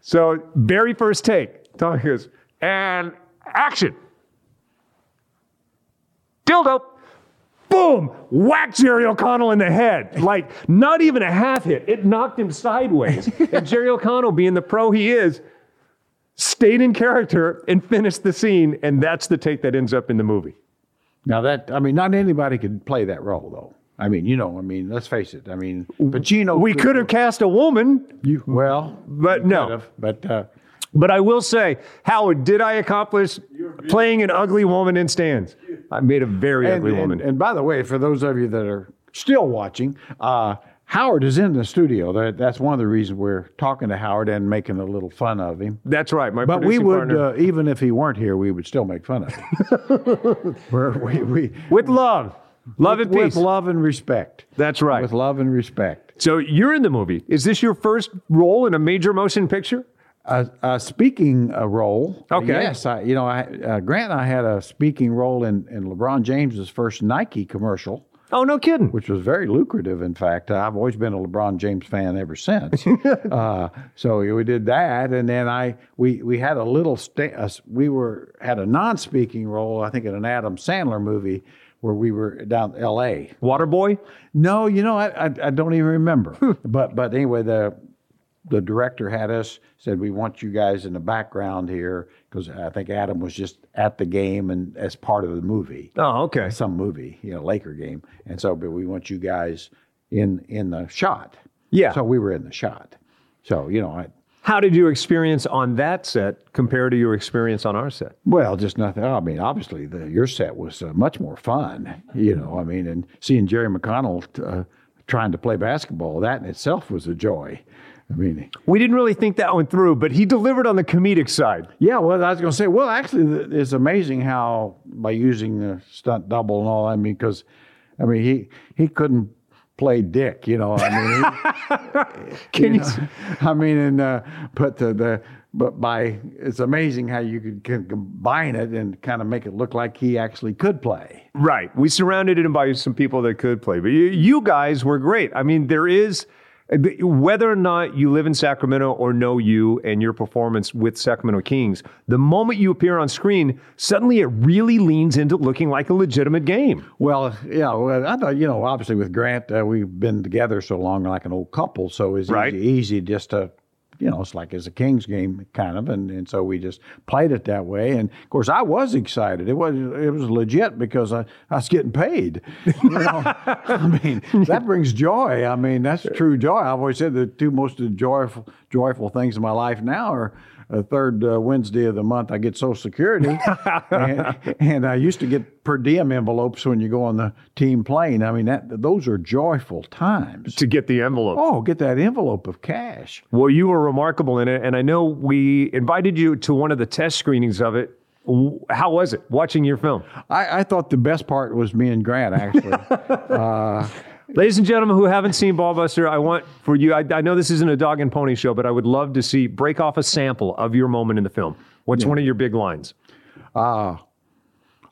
So very first take, Tommy goes, and action. Dildo. Boom! Whack Jerry O'Connell in the head. Like, not even a half hit. It knocked him sideways. and Jerry O'Connell, being the pro he is, stayed in character and finished the scene. And that's the take that ends up in the movie. Now that I mean, not anybody could play that role though. I mean, you know, I mean, let's face it. I mean, Pacino. We could have cast a woman, You, well, but no. have, but uh, But I will say, Howard, did I accomplish playing an ugly woman in stands? I made a very and, ugly and- woman. And, by the way, for those of you that are still watching, uh, Howard is in the studio. That, that's one of the reasons we're talking to Howard and making a little fun of him. That's right. My But we would, uh, even if he weren't here, we would still make fun of him. We, we, with love, love and peace. with love and respect. That's right. With love and respect. So you're in the movie. Is this your first role in a major motion picture? A speaking uh, role. Okay. Yes, I, you know, I, uh, Grant and I had a speaking role in, in LeBron James's first Nike commercial, Oh, no kidding. which was very lucrative. In fact, I've always been a LeBron James fan ever since. uh, so we did that, and then I we we had a little sta- uh, we were had a non-speaking role, I think, in an Adam Sandler movie where we were down in L.A. Waterboy? No, you know, I, I, I don't even remember. but but anyway, the the director had us said we want you guys in the background here because I think Adam was just at the game and as part of the movie, Oh, okay. some movie, you know, Laker game, and so but we want you guys in in the shot. Yeah. So we were in the shot. So you know, I How did your experience on that set compare to your experience on our set? well, just nothing. I mean, obviously, the, your set was uh, much more fun. You know, I mean, and seeing Jerry McConnell uh, trying to play basketball, that in itself was a joy. I mean, We didn't really think that one through, but he delivered on the comedic side. Yeah, well, I was going to say, well, actually, it's amazing how by using the stunt double and all. that, I mean, because I mean, he he couldn't play Dick, you know. I mean, he, Can you, know, I mean, and uh, but the, the but by it's amazing how you could can combine it and kind of make it look like he actually could play. Right. We surrounded him by some people that could play, but you, you guys were great. I mean, there is whether or not you live in Sacramento or know you and your performance with Sacramento Kings, the moment you appear on screen, suddenly it really leans into looking like a legitimate game. Well, yeah, well, I thought you know, obviously with Grant, uh, we've been together so long, like an old couple, so it's Right. easy, easy just to, you know, it's like it's a Kings game kind of, and, and so we just played it that way. And of course, I was excited. It was it was legit because I, I was getting paid. You know, I mean that brings joy. I mean that's true joy. I've always said the two most joyful joyful things in my life now are. The third uh, Wednesday of the month, I get Social Security, and, and I used to get per diem envelopes when you go on the team plane. I mean, that those are joyful times. To get the envelope. Oh, get that envelope of cash. Well, you were remarkable in it, and I know we invited you to one of the test screenings of it. How was it watching your film? I, I thought the best part was me and Grant actually. Ladies and gentlemen who haven't seen Ballbuster, I want for you, I, I know this isn't a dog and pony show, but I would love to see, break off a sample of your moment in the film. What's one of your big lines? Ah.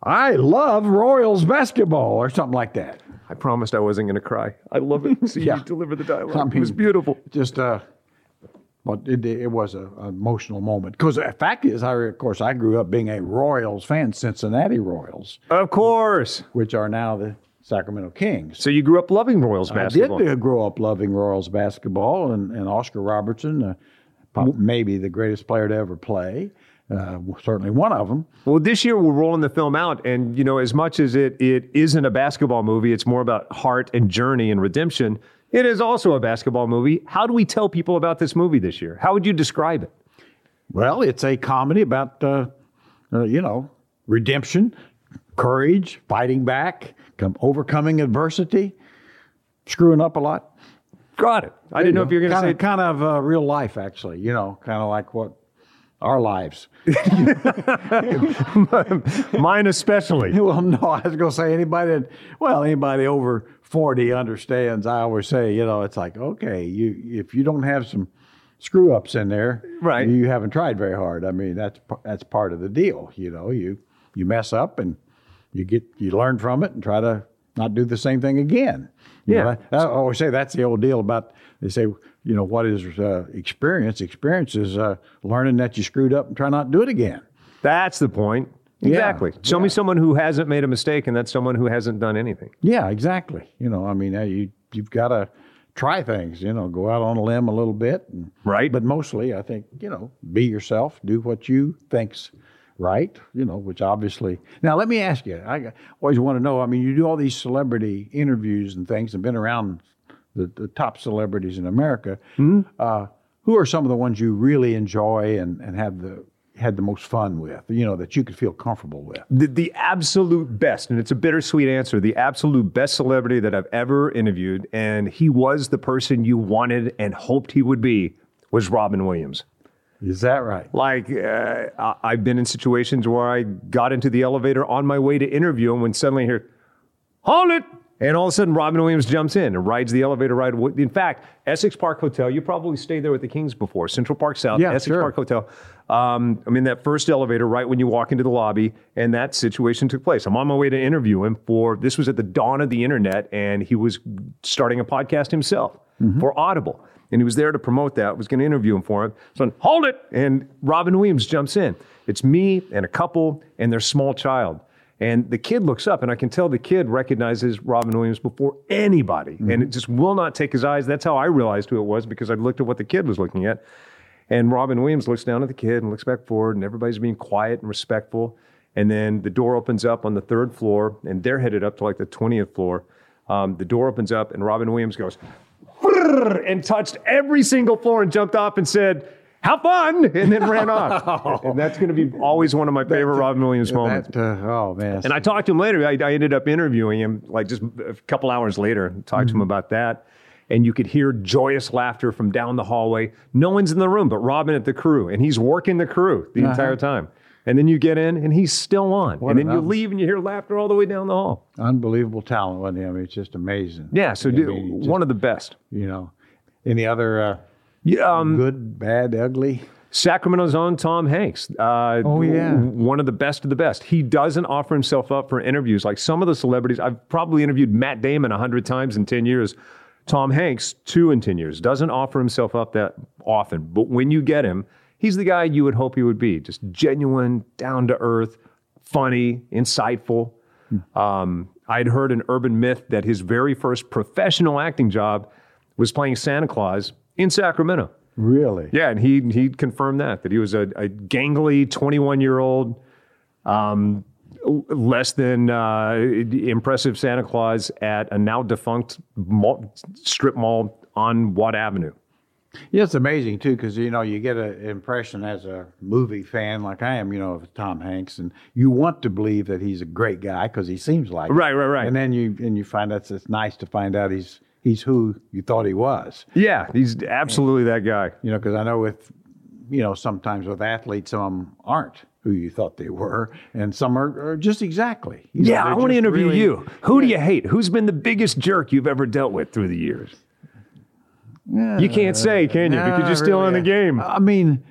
I love Royals basketball or something like that. I promised I wasn't going to cry. I love it. See Yeah. you deliver the dialogue. I it was beautiful. Just uh, well, it, it was a, an emotional moment because the fact is, I of course I grew up being a Royals fan, Cincinnati Royals, Of course. which are now the Sacramento Kings. So you grew up loving Royals basketball. I did grow up loving Royals basketball, and, and Oscar Robertson, uh, maybe the greatest player to ever play, uh, certainly one of them. Well, this year we're rolling the film out, and you know, as much as it it isn't a basketball movie, it's more about heart and journey and redemption. It is also a basketball movie. How do we tell people about this movie this year? How would you describe it? Well, it's a comedy about, uh, uh, you know, redemption, courage, fighting back, come, overcoming adversity, screwing up a lot. Got it. I didn't know if you were going to say kind of uh, real life, actually. You know, kind of like what our lives. Mine especially. Well, no, I was going to say anybody that, well, anybody over 40 understands. I always say, you know, it's like, okay, you if you don't have some screw ups in there, Right. you haven't tried very hard. I mean, that's that's part of the deal, you know. You you mess up and you get you learn from it and try to not do the same thing again. You know, Yeah. I, I always say that's the old deal about they say, you know, what is uh, experience? Experience is uh, learning that you screwed up and try not to do it again. That's the point. Exactly. Show me someone who hasn't made a mistake, and that's someone who hasn't done anything. Yeah, exactly. You know, I mean, you you've got to try things. You know, go out on a limb a little bit, and, Right. But mostly, I think you know, be yourself, do what you think's right. You know, which obviously. Now, let me ask you. I always want to know. I mean, you do all these celebrity interviews and things, and been around the, the top celebrities in America. Uh, who are some of the ones you really enjoy and and have the had the most fun with? You know, that you could feel comfortable with. The, the absolute best, and it's a bittersweet answer, the absolute best celebrity that I've ever interviewed, and he was the person you wanted and hoped he would be, was Robin Williams. Is that right? Like, uh, I've been in situations where I got into the elevator on my way to interview him when suddenly I hear, hold it! And all of a sudden, Robin Williams jumps in and rides the elevator ride. In fact, Essex Park Hotel, you probably stayed there with the Kings before, Central Park South, Yeah, Essex sure. Park Hotel. Um, I'm in that first elevator right when you walk into the lobby, and that situation took place. I'm on my way to interview him for this was at the dawn of the internet, and he was starting a podcast himself for Audible. And he was there to promote that, was going to interview him for it. So, hold it! And Robin Williams jumps in. It's me and a couple and their small child. And the kid looks up, and I can tell the kid recognizes Robin Williams before anybody. And it just will not take his eyes. That's how I realized who it was because I looked at what the kid was looking at. And Robin Williams looks down at the kid and looks back forward, and everybody's being quiet and respectful. And then the door opens up on the third floor, and they're headed up to like the 20th floor. Um, the door opens up, and Robin Williams goes, and touched every single floor and jumped off and said, Have fun! And then ran off. and that's going to be always one of my favorite Robin Williams moments. That, uh, oh man. And I talked to him later. I, I ended up interviewing him like just a couple hours later, talked to him about that. And you could hear joyous laughter from down the hallway. No one's in the room but Robin at the crew, and he's working the crew the entire time. And then you get in, and he's still on. and then an you un- leave, and you hear laughter all the way down the hall. unbelievable talent, wasn't he? I mean, it's just amazing. Yeah, so I mean, he just- one of the best. you know, any other uh, Yeah, um, good, bad, ugly? Sacramento's own Tom Hanks. Uh, Oh, yeah. One of the best of the best. He doesn't offer himself up for interviews like some of the celebrities. I've probably interviewed Matt Damon a hundred times in 10 years. Tom Hanks, two in 10 years, doesn't offer himself up that often. But when you get him, he's the guy you would hope he would be. Just genuine, down to earth, funny, insightful. Um, I'd heard an urban myth that his very first professional acting job was playing Santa Claus in Sacramento. Really? Yeah, and he he confirmed that that he was a, a gangly 21 year old, um, less than uh, impressive Santa Claus at a now defunct mall, strip mall on Watt Avenue. Yeah, it's amazing too because you know you get an impression as a movie fan like I am, you know, of Tom Hanks, and you want to believe that he's a great guy because he seems like it. Right, right, right. And then you and you find out it's nice to find out he's he's who you thought he was. Yeah, he's absolutely that guy. You know, because I know with you know sometimes with athletes, some of them aren't who you thought they were, and some are, are just exactly. You know, Yeah, I want to interview really- you. Who do you hate? Who's been the biggest jerk you've ever dealt with through the years? You can't say, can you? because you're still in the game. I mean,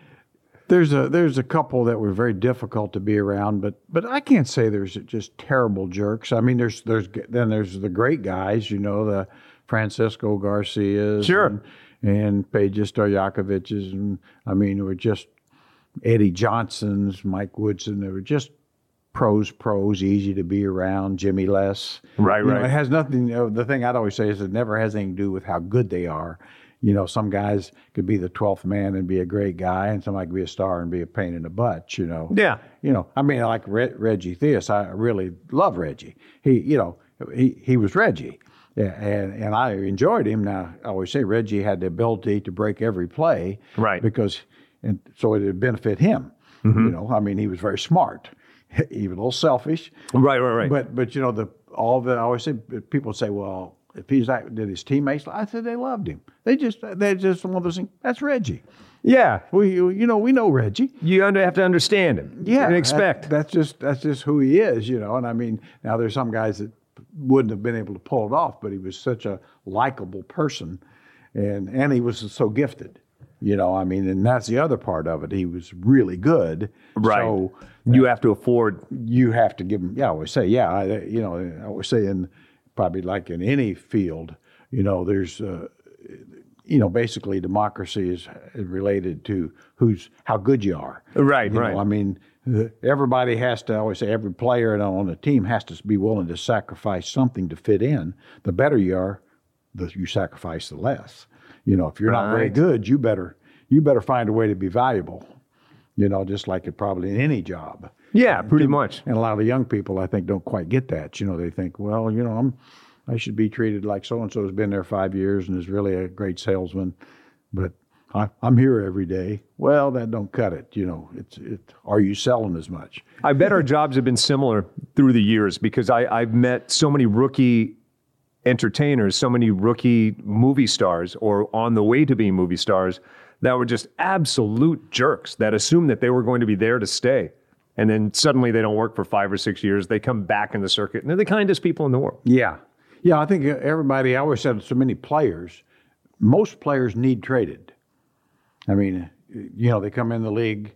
there's a there's a couple that were very difficult to be around, but but I can't say there's just terrible jerks. I mean, there's there's then there's the great guys, you know, the Francisco Garcias, Sure. and, and Peja Stojakovic's, and I mean, it were just Eddie Johnson's, Mike Woodson. They were just pros, pros, easy to be around. Jimmy Les, Right, You know, right. it has nothing. You know, the thing I'd always say is it never has anything to do with how good they are. You know, some guys could be the twelfth man and be a great guy, and somebody could be a star and be a pain in the butt. You know. Yeah. You know, I mean, like Re- Reggie Theus, I really love Reggie. He, you know, he he was Reggie. Yeah, and, and I enjoyed him. Now, I always say Reggie had the ability to break every play, Right. Because, and so it would benefit him. Mm-hmm. You know, I mean, he was very smart, even a little selfish, Right, right, right. but but you know the all the I always say people say, well, if he's like did his teammates? I said they loved him. They just they just one of those things. That's Reggie. Yeah. We, you know, we know Reggie. You under, have to understand him. Yeah, And that- expect. that's just that's just who he is, you know. And I mean, now there's some guys that wouldn't have been able to pull it off, but he was such a likable person, and and he was so gifted, you know. I mean, and that's the other part of it. He was really good, right. So you have to afford. you have to give him. Yeah, I always say, yeah, I, you know, I always say in probably like in any field, you know, there's. Uh, you know, basically, democracy is related to who's how good you are. Right, You know, right. I mean, everybody has to. I always say every player on a team has to be willing to sacrifice something to fit in. The better you are, the you sacrifice the less. You know, if you're not very good, you better you better find a way to be valuable. You know, just like it probably in any job. Yeah, pretty much. And a lot of the young people, I think, don't quite get that. You know, they think, well, you know, I'm, I should be treated like so and so has been there five years and is really a great salesman, but I, I'm here every day. Well, that don't cut it. You know, it's it. Are you selling as much? I bet our jobs have been similar through the years because I, I've met so many rookie entertainers, so many rookie movie stars or on the way to being movie stars that were just absolute jerks that assumed that they were going to be there to stay. And then suddenly they don't work for five or six years. They come back in the circuit and they're the kindest people in the world. Yeah, yeah. I think everybody. I always said so many players. Most players need traded. I mean, you know, they come in the league,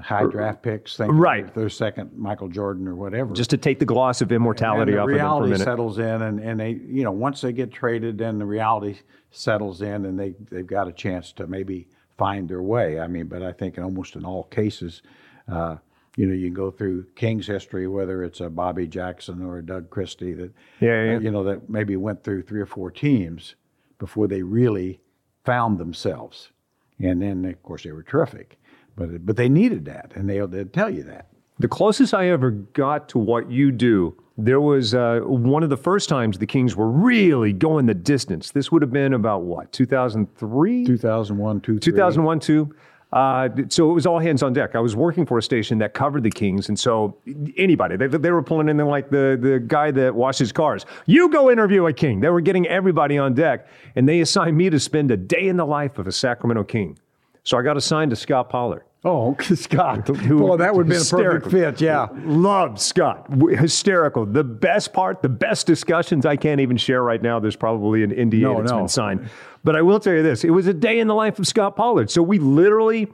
high draft picks, think Right. they're second Michael Jordan or whatever. Just to take the gloss of immortality and the off of them for a reality settles in, and, and they, you know, once they get traded, then the reality settles in, and they they've got a chance to maybe find their way. I mean, but I think in almost in all cases, uh, you know, you can go through King's history, whether it's a Bobby Jackson or a Doug Christie, that Yeah, yeah. uh, you know that maybe went through three or four teams before they really found themselves, and then of course they were terrific, but but they needed that, and they they'd tell you that. The closest I ever got to what you do, there was uh, one of the first times the Kings were really going the distance. This would have been about what, 2003? 2001, 2, 2001, 2. Uh, so it was all hands on deck. I was working for a station that covered the Kings, and so anybody they, they were pulling in there like the the guy that washes cars. You go interview a King. They were getting everybody on deck, and they assigned me to spend a day in the life of a Sacramento King. So I got assigned to Scott Pollard. Oh, Scott. Boy, that would have been a perfect fit. Yeah. Love Scott. Hysterical. The best part, the best discussions I can't even share right now. There's probably an NDA No, that's no. been signed. But I will tell you this it was a day in the life of Scott Pollard. So we literally,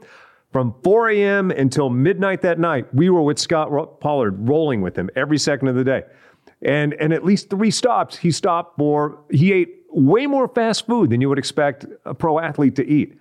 from 4 a.m. until midnight that night, we were with Scott Pollard, rolling with him every second of the day. And, and at least three stops, he stopped for, he ate way more fast food than you would expect a pro athlete to eat.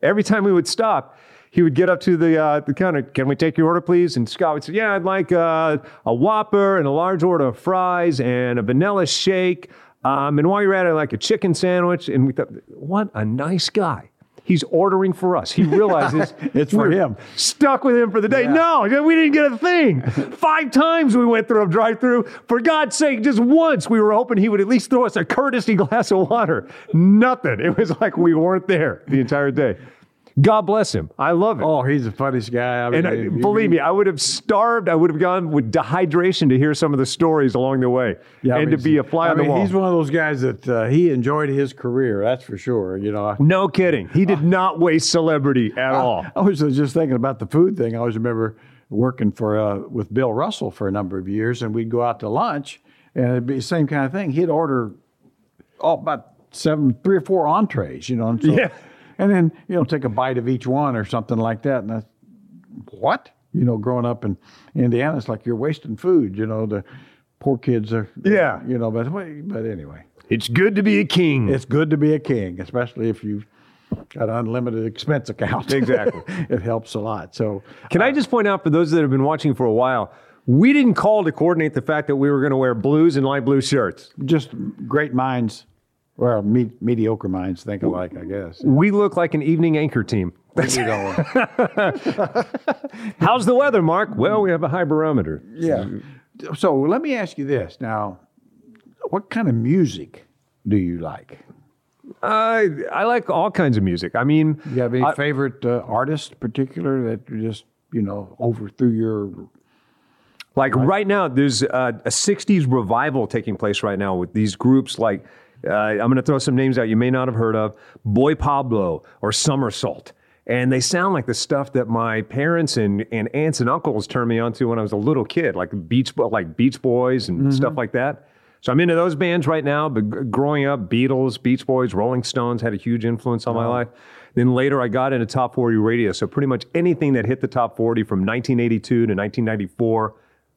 Every time we would stop, he would get up to the uh, the counter. Can we take your order, please? And Scott would say, Yeah, I'd like uh, a Whopper and a large order of fries and a vanilla shake. Um, and while you're at it, I'd like a chicken sandwich. And we thought, What a nice guy. He's ordering for us. He realizes It's for him. Stuck with him for the day. No, we didn't get a thing. Five times we went through a drive-through. For God's sake, just once we were hoping he would at least throw us a courtesy glass of water. Nothing. It was like we weren't there the entire day. God bless him. I love it. Oh, he's the funniest guy. I mean, and I, you- believe me, I would have starved. I would have gone with dehydration to hear some of the stories along the way, Yeah, I and mean, to be a fly I on the mean, wall. He's one of those guys that uh, he enjoyed his career. That's for sure. You know, I, no kidding. He did not waste celebrity at all. I was just thinking about the food thing. I always remember working for uh, with Bill Russell for a number of years, and we'd go out to lunch, and it'd be the same kind of thing. He'd order all about seven, three or four entrees, you know, and so, Yeah. And then you know take a bite of each one or something like that. And I, what? You know, growing up in Indiana, it's like you're wasting food. You know, the poor kids are. Yeah. You know, but but anyway, It's good to be a king. it's good to be a king, especially if you. Got an unlimited expense account. Exactly. it helps a lot. So, Can I uh, just point out for those that have been watching for a while, we didn't call to coordinate the fact that we were going to wear blues and light blue shirts. just great minds, well, me- mediocre minds think alike, I guess. We look like an evening anchor team. How's the weather, Mark? Well, we have a high barometer. yeah. So let me ask you this now: What kind of music do you like? I I like all kinds of music. I mean, you have any I- favorite uh, artist, particular that you just you know overthrew your? Like right now, there's a, a 60s revival taking place right now with these groups like, uh, I'm going to throw some names out you may not have heard of Boy Pablo or Summer Salt. and they sound like the stuff that my parents and, and aunts and uncles turned me onto when I was a little kid, like Beach like Beach Boys and stuff like that. So I'm into those bands right now. But growing up, Beatles, Beach Boys, Rolling Stones had a huge influence on my life. Then later, I got into top 40 radio. So pretty much anything that hit the top 40 from 1982 to 1994,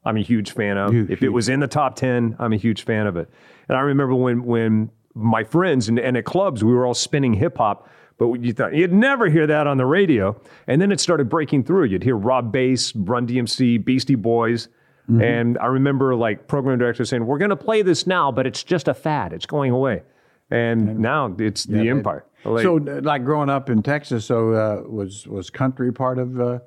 I'm a huge fan of. if it was in the top 10, I'm a huge fan of it. And I remember when when my friends and, and at clubs, we were all spinning hip hop. But you thought you'd never hear that on the radio, and then it started breaking through. You'd hear Rob Base, Run DMC, Beastie Boys, and I remember like program directors saying, "We're going to play this now, but it's just a fad. It's going away." And now it's the empire. Like, So, like growing up in Texas, so uh, was was country part of? Uh,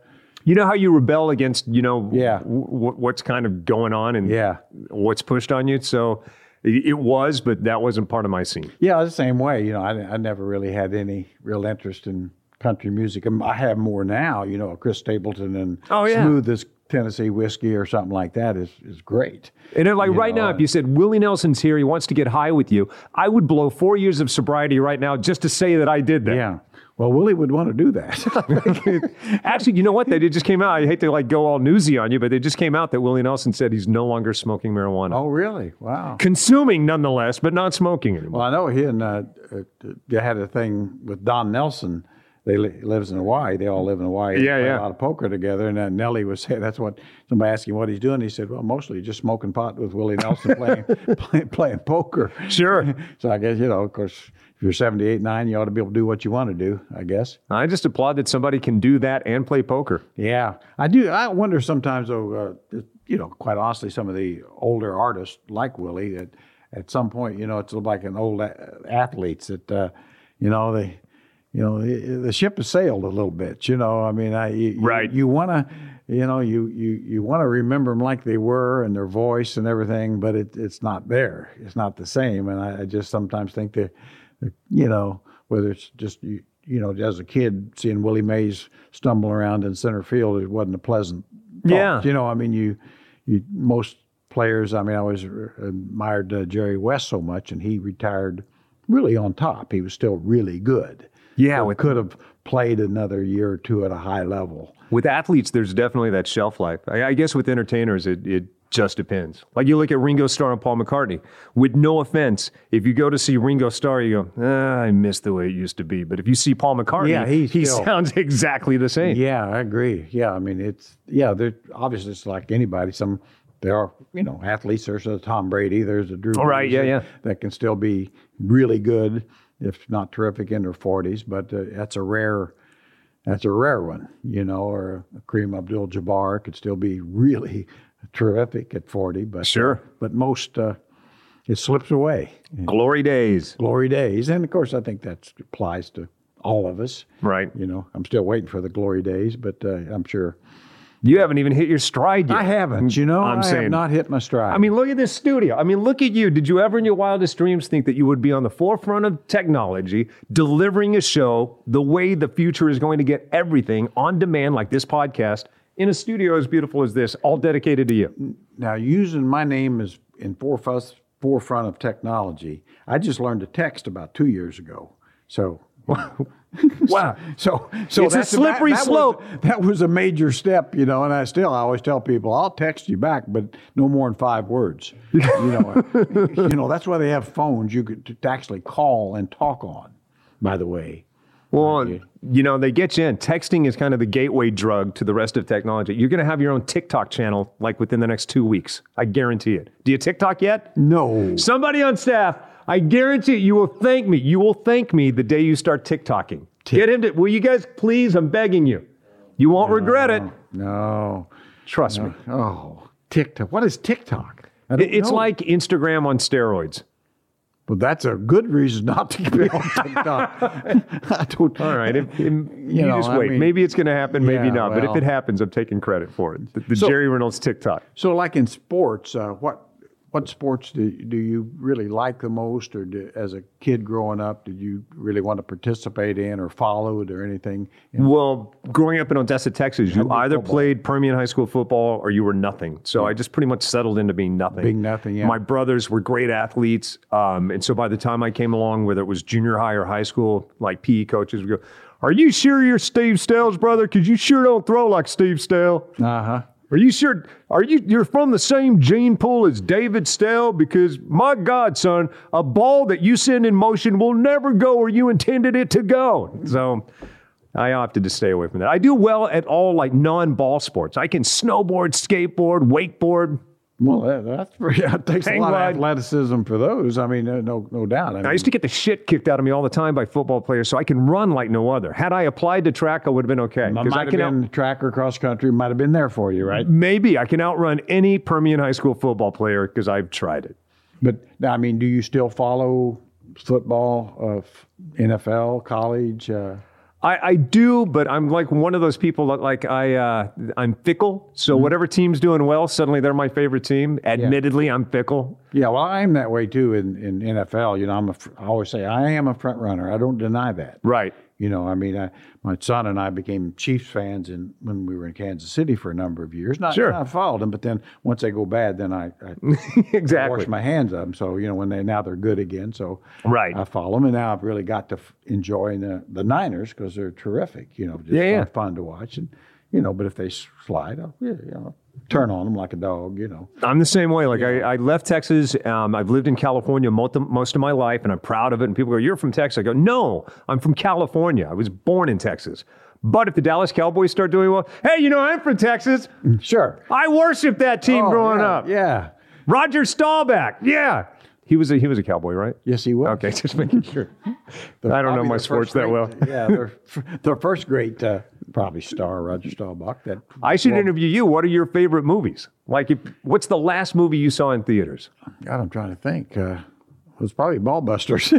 you know how you rebel against you know Yeah. w- what's kind of going on and Yeah. what's pushed on you. So it it was, but that wasn't part of my scene. yeah, the same way. You know, I, I never really had any real interest in country music. Um, I have more now. You know, Chris Stapleton and Oh, yeah. Smooth as Tennessee whiskey or something like that is is great. And it, like You right know, now, if you said Willie Nelson's here, he wants to get high with you, I would blow four years of sobriety right now just to say that I did that. Yeah. Well, Willie would want to do that. Actually, you know what? They just came out. I hate to like go all newsy on you, but they just came out that Willie Nelson said he's no longer smoking marijuana. oh, really? Wow. Consuming nonetheless, but not smoking anymore. Well, I know he and uh, uh, they had a thing with Don Nelson. They li- lives in Hawaii. They all live in Hawaii. Yeah, play yeah. A lot of poker together. And uh, Nelly was saying that's what somebody asked him what he's doing. He said, "Well, mostly just smoking pot with Willie Nelson playing playing, playing poker." Sure. So I guess you know, of course, if you're 78, nine, you ought to be able to do what you want to do. I guess. I just applaud that somebody can do that and play poker. Yeah, I do. I wonder sometimes, though. Uh, you know, quite honestly, some of the older artists like Willie, that at some point, you know, it's like an old a- athletes that, uh, you know, they, you know, the, the ship has sailed a little bit. You know, I mean, I you, Right. You, you want to, you know, you you you want to remember them like they were and their voice and everything, but it, it's not there. It's not the same. And I, I just sometimes think that, you know, whether it's just you, you know, as a kid seeing Willie Mays stumble around in center field, it wasn't a pleasant. Thought. Yeah. You know, I mean, you, you most players. I mean, I always admired uh, Jerry West so much, and he retired really on top. He was still really good. Yeah, we could have played another year or two at a high level. With athletes, there's definitely that shelf life. I, I guess with entertainers, it, it just depends. Like you look at Ringo Starr and Paul McCartney. With no offense, if you go to see Ringo Starr, you go, ah, I miss the way it used to be. But if you see Paul McCartney, Yeah, he still- sounds exactly the same. Yeah, I agree. Yeah, I mean, it's yeah. They're obviously it's like anybody. Some there are you know athletes. There's a Tom Brady. There's a Drew. Oh, right, yeah, that- yeah. That can still be really good, if not terrific, in their 40s. But uh, that's a rare. That's a rare one, you know. Or Kareem Abdul-Jabbar could still be really terrific at 40. But Sure. but most uh, it slips away. Glory days. Glory days, and of course, I think that applies to all of us. Right. You know, I'm still waiting for the glory days, but uh, I'm sure. You haven't even hit your stride yet. I haven't. You know, I'm I saying- have not hit my stride. I mean, look at this studio. I mean, look at you. Did you ever in your wildest dreams think that you would be on the forefront of technology, delivering a show the way the future is going to get everything on demand, like this podcast, in a studio as beautiful as this, all dedicated to you? now using my name is in forefront forefront of technology, I just learned to text about two years ago. So. Wow. So, so It's a slippery that, that slope. Was, that was a major step, you know. And I still, I always tell people, I'll text you back, but no more than five words. You know, you know that's why they have phones you could to actually call and talk on. By the way, Well, you know, they get you in. Texting is kind of the gateway drug to the rest of technology. You're going to have your own TikTok channel like within the next two weeks. I guarantee it. Do you TikTok yet? no. Somebody on staff, I guarantee you will thank me. You will thank me the day you start TikToking. Get him to, will you guys please? I'm begging you. You won't regret it. No. Trust me. Oh, TikTok. What is TikTok? I It- don't It's know. like Instagram on steroids. Well, that's a good reason not to be on TikTok. I don't. All right. If, if- you know, just I wait. mean- maybe it's going to happen, maybe Yeah, not. but if it happens, I'm taking credit for it. The, the So- Jerry Reynolds TikTok. So, like in sports, uh, what what sports do do you really like the most, or do, as a kid growing up, did you really want to participate in or follow it or anything? Well, growing up in Odessa, Texas, you either played Permian High School football or you were nothing. So I just pretty much settled into being nothing. Being nothing, yeah. My brothers were great athletes. Um, and so by the time I came along, whether it was junior high or high school, like PE coaches would go, Are you sure you're Steve Stell's brother? Because you sure don't throw like Steve Stell. Uh huh. Are you sure? Are you you're from the same gene pool as David Stell? Because my God, son, a ball that you send in motion will never go where you intended it to go. So I opted to stay away from that. I do well at all like non-ball sports. I can snowboard, skateboard, wakeboard. Well, that, that's pretty, it takes Hang a lot wide. of athleticism for those. I mean, no, no doubt. I, I used to get the shit kicked out of me all the time by football players, so I can run like no other. Had I applied to track, I would have been okay. Might I have can out- track or cross country. Might have been there for you, right? maybe I can outrun any Permian high school football player because I've tried it. But I mean, do you still follow football, uh, NFL, college? Uh, I, I do, but I'm like one of those people that like I uh, I'm fickle. So Mm-hmm. whatever team's doing well, suddenly they're my favorite team. Admittedly, I'm fickle. yeah, well, I am that way too in, in NFL. You know, I'm a, I always say I am a front runner. I don't deny that. Right. You know, I mean, I, my son and I became Chiefs fans in, when we were in Kansas City for a number of years. Not, Sure. I followed them, but then once they go bad, then I, I exactly. wash my hands of them. So you know, when they now they're good again. So Right. I follow them, and now I've really got to f- enjoy the the Niners because they're terrific. You know, just Yeah, yeah. fun, fun to watch, and you know, but if they slide, I'll yeah, you know, turn on them like a dog. You know, I'm the same way. Like I, I left Texas. Um, I've lived in California most of, most of my life, and I'm proud of it. And people go, "You're from Texas." I go, "No, I'm from California. I was born in Texas." But if the Dallas Cowboys start doing well, hey, you know I'm from Texas. sure. I worship that team Oh, growing yeah, up. yeah. Roger Staubach, yeah, he was a he was a cowboy, right? Yes, he was. Okay, just making sure. I don't know my sports first that well. yeah, their their first great uh, probably star Roger Staubach. That I should interview you. What are your favorite movies? Like, if, what's the last movie you saw in theaters? God, I'm trying to think. Uh, it was probably Ballbusters,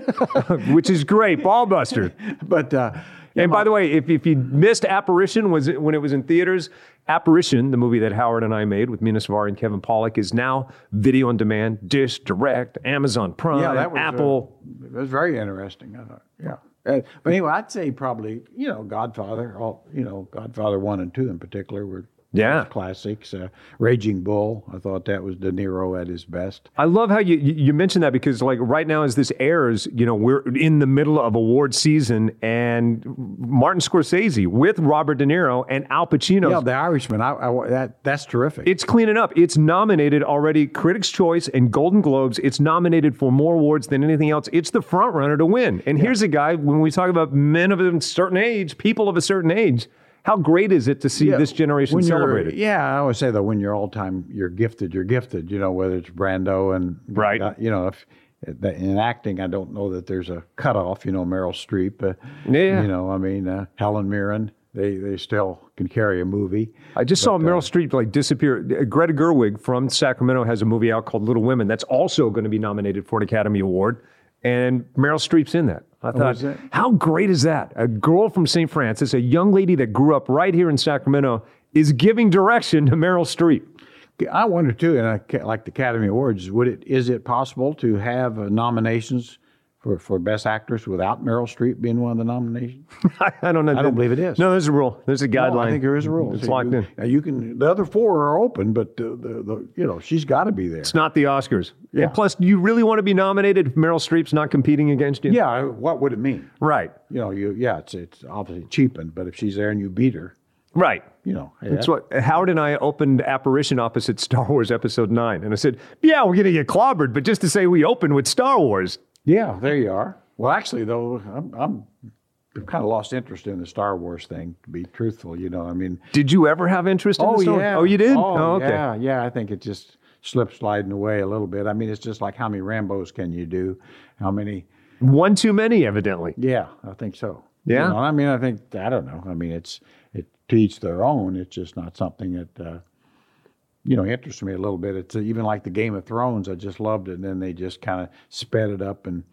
Which is great, Ballbuster. but uh, And by the way, if, if you missed Apparition was it, when it was in theaters, Apparition, the movie that Howard and I made with Mena Suvari and Kevin Pollak, is now video on demand, Dish, Direct, Amazon Prime, yeah, that was uh, Apple. it was very interesting. I thought, yeah. Uh, but anyway, I'd say probably you know Godfather. All you know, Godfather one and two in particular were Yeah. classics. Uh, Raging Bull, I thought that was De Niro at his best. I love how you you mentioned that because like right now as this airs, you know, we're in the middle of award season and Martin Scorsese with Robert De Niro and Al Pacino. Yeah, The Irishman. I, I, that that's terrific. It's cleaning up. It's nominated already, Critics' Choice and Golden Globes. It's nominated for more awards than anything else. It's the front runner to win. And here's a guy, when we talk about men of a certain age, people of a certain age, how great is it to see Yeah, this generation celebrated? Yeah, I always say that when you're all time, you're gifted. You're gifted. You know, whether it's Brando and Right. uh, You know, if in acting, I don't know that there's a cutoff. You know, Meryl Streep. Uh, Yeah. You know, I mean, uh, Helen Mirren. They they still can carry a movie. I just saw Meryl Streep like disappear. Uh, Greta Gerwig from Sacramento has a movie out called Little Women that's also going to be nominated for an Academy Award, and Meryl Streep's in that. I thought, how great is that? A girl from St. Francis, a young lady that grew up right here in Sacramento, is giving direction to Meryl Streep. I wonder too, and I, like the Academy Awards, would it is it possible to have nominations for, for Best Actress without Meryl Streep being one of the nominations? I, don't know. I don't believe it is. No, there's a rule. There's a guideline. No, I think there is a rule. It's So locked you, in. now you can. The other four are open, but the, the, the you know she's got to be there. It's not the Oscars. Yeah. And plus, do you really want to be nominated if Meryl Streep's not competing against you? Yeah, what would it mean? Right. You know, you yeah, it's it's obviously cheapened, but if she's there and you beat her, Right. you know, hey, That's what Howard and I opened Apparition opposite Star Wars Episode 9. And I said, Yeah, we're going to get clobbered, but just to say we opened with Star Wars. Yeah, there you are. Well, actually, though, I'm, I'm I've kind of lost interest in the Star Wars thing. To be truthful, you know, I mean, Did you ever have interest in the story? Oh, you did? Oh, okay. yeah, yeah. I think it just slipped sliding away a little bit. I mean, it's just like how many Rambo's can you do? How many? One too many, evidently. Yeah, I think so. Yeah? You know, I mean, I think I don't know. I mean, it's it to each their own. It's just not something that uh, you know interests me a little bit. It's even like the Game of Thrones. I just loved it, and then they just kind of sped it up and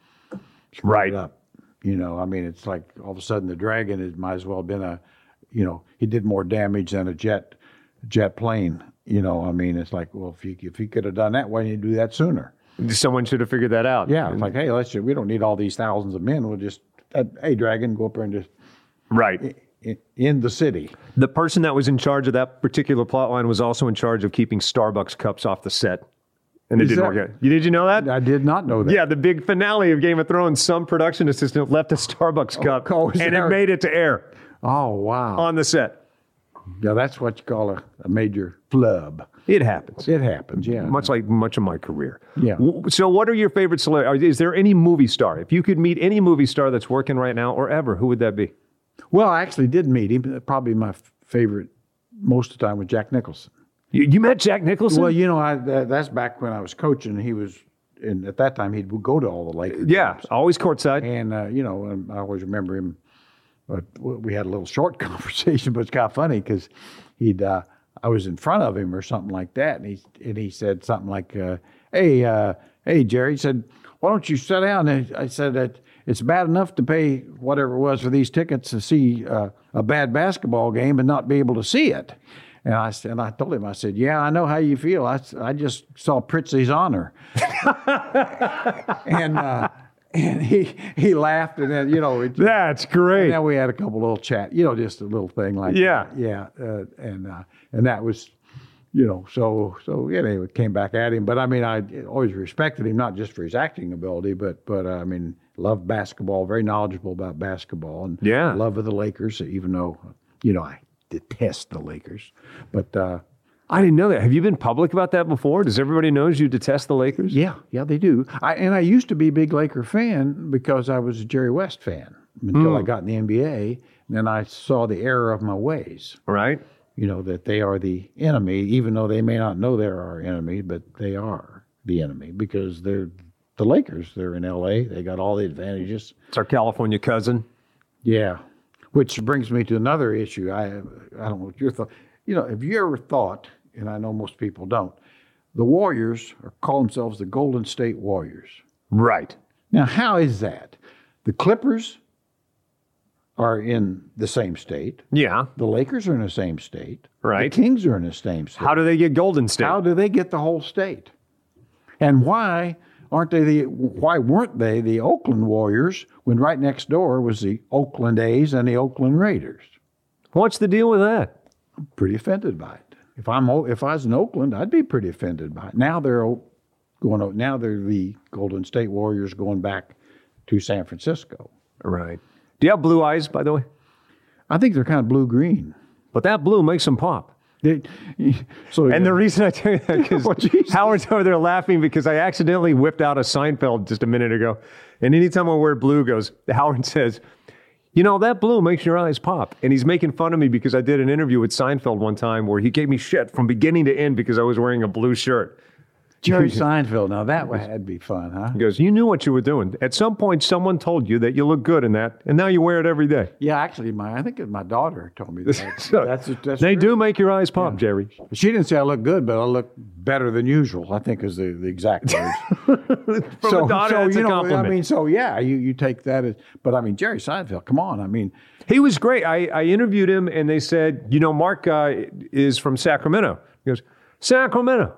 sped Right. it up. You know, I mean, it's like all of a sudden the dragon it might as well have been a, you know, he did more damage than a jet jet plane. You know, I mean, it's like, well, if you if you could have done that, why didn't you do that sooner? Someone should have figured that out. Yeah, it's like, hey, let's just, we don't need all these thousands of men. We'll just, uh, hey, dragon, go up there and just Right. In, the city. The person that was in charge of that particular plot line was also in charge of keeping Starbucks cups off the set. and it Is didn't that- work out. You, did you know that? I did not know that. Yeah, the big finale of Game of Thrones, some production assistant left a Starbucks oh, cup oh, and that- it made it to air Oh wow. on the set. yeah, that's what you call a, a major flub. It happens. It happens. Yeah. Much like much of my career. Yeah. So, what are your favorite celebrities? Is there any movie star? If you could meet any movie star that's working right now or ever, who would that be? Well, I actually did meet him. Probably my favorite most of the time was Jack Nicholson. You, you met Jack Nicholson? Well, you know, I, that, that's back when I was coaching. He was, and at that time he'd go to all the Lakers. yeah, games. always courtside. And uh, you know, I always remember him. But we had a little short conversation, but it's kind of funny because he'd. Uh, I was in front of him or something like that, and he and he said something like, uh, "Hey, uh, hey, Jerry," he said, "Why don't you sit down?" And I said that it's bad enough to pay whatever it was for these tickets to see uh, a bad basketball game and not be able to see it. And I said, and I told him, I said, "Yeah, I know how you feel. I, I just saw Prizzi's Honor." and uh, and he he laughed, and then you know, it, That's and great. then we had a couple little chat, you know, just a little thing like Yeah. that. yeah, uh, and uh, and that was, you know, so so yeah, they came back at him, but I mean, I always respected him not just for his acting ability, but but uh, I mean, loved basketball, very knowledgeable about basketball, and Yeah. love of the Lakers, even though you know I detest the Lakers, but. uh I didn't know that. Have you been public about that before? Does everybody knows you detest the Lakers? Yeah, yeah, they do. I, and I used to be a big Laker fan because I was a Jerry West fan until I got in the NBA. And then I saw the error of my ways. Right? You know that they are the enemy, even though they may not know they're our enemy, but they are the enemy because they're the Lakers. They're in LA. They got all the advantages. It's our California cousin. Yeah, which brings me to another issue. I I don't know what your thought. You know, have you ever thought? And I know most people don't. The Warriors are, call themselves the Golden State Warriors. Right. Now, how is that? The Clippers are in the same state. Yeah. The Lakers are in the same state. Right. The Kings are in the same state. How do they get Golden State? How do they get the whole state? And why aren't they the? Why weren't they the Oakland Warriors when right next door was the Oakland A's and the Oakland Raiders? What's the deal with that? I'm pretty offended by it. If I'm if I was in Oakland, I'd be pretty offended by it. Now they're going. Now they're the Golden State Warriors going back to San Francisco. Right. Do you have blue eyes, by the way? I think they're kind of blue green. But that blue makes them pop. They, so And the reason I tell you that because Oh, Howard's over there laughing because I accidentally whipped out a Seinfeld just a minute ago. And anytime I wear blue goes, Howard says, you know, that blue makes your eyes pop. And he's making fun of me because I did an interview with Seinfeld one time where he gave me shit from beginning to end because I was wearing a blue shirt. Jerry Seinfeld. Now that would be fun, huh? He goes, You knew what you were doing. At some point, someone told you that you look good in that, and now you wear it every day. Yeah, actually, my I think my daughter told me that. So that's that's they true. do make your eyes pop, Jerry. She didn't say I look good, but I look better than usual. I think is the, the exact words. From a daughter, that's you a know, compliment. I mean, so yeah, you, you take that as, but I mean, Jerry Seinfeld, come on, I mean, He was great. I, I interviewed him, and they said, you know, Mark uh, is from Sacramento. He goes, Sacramento,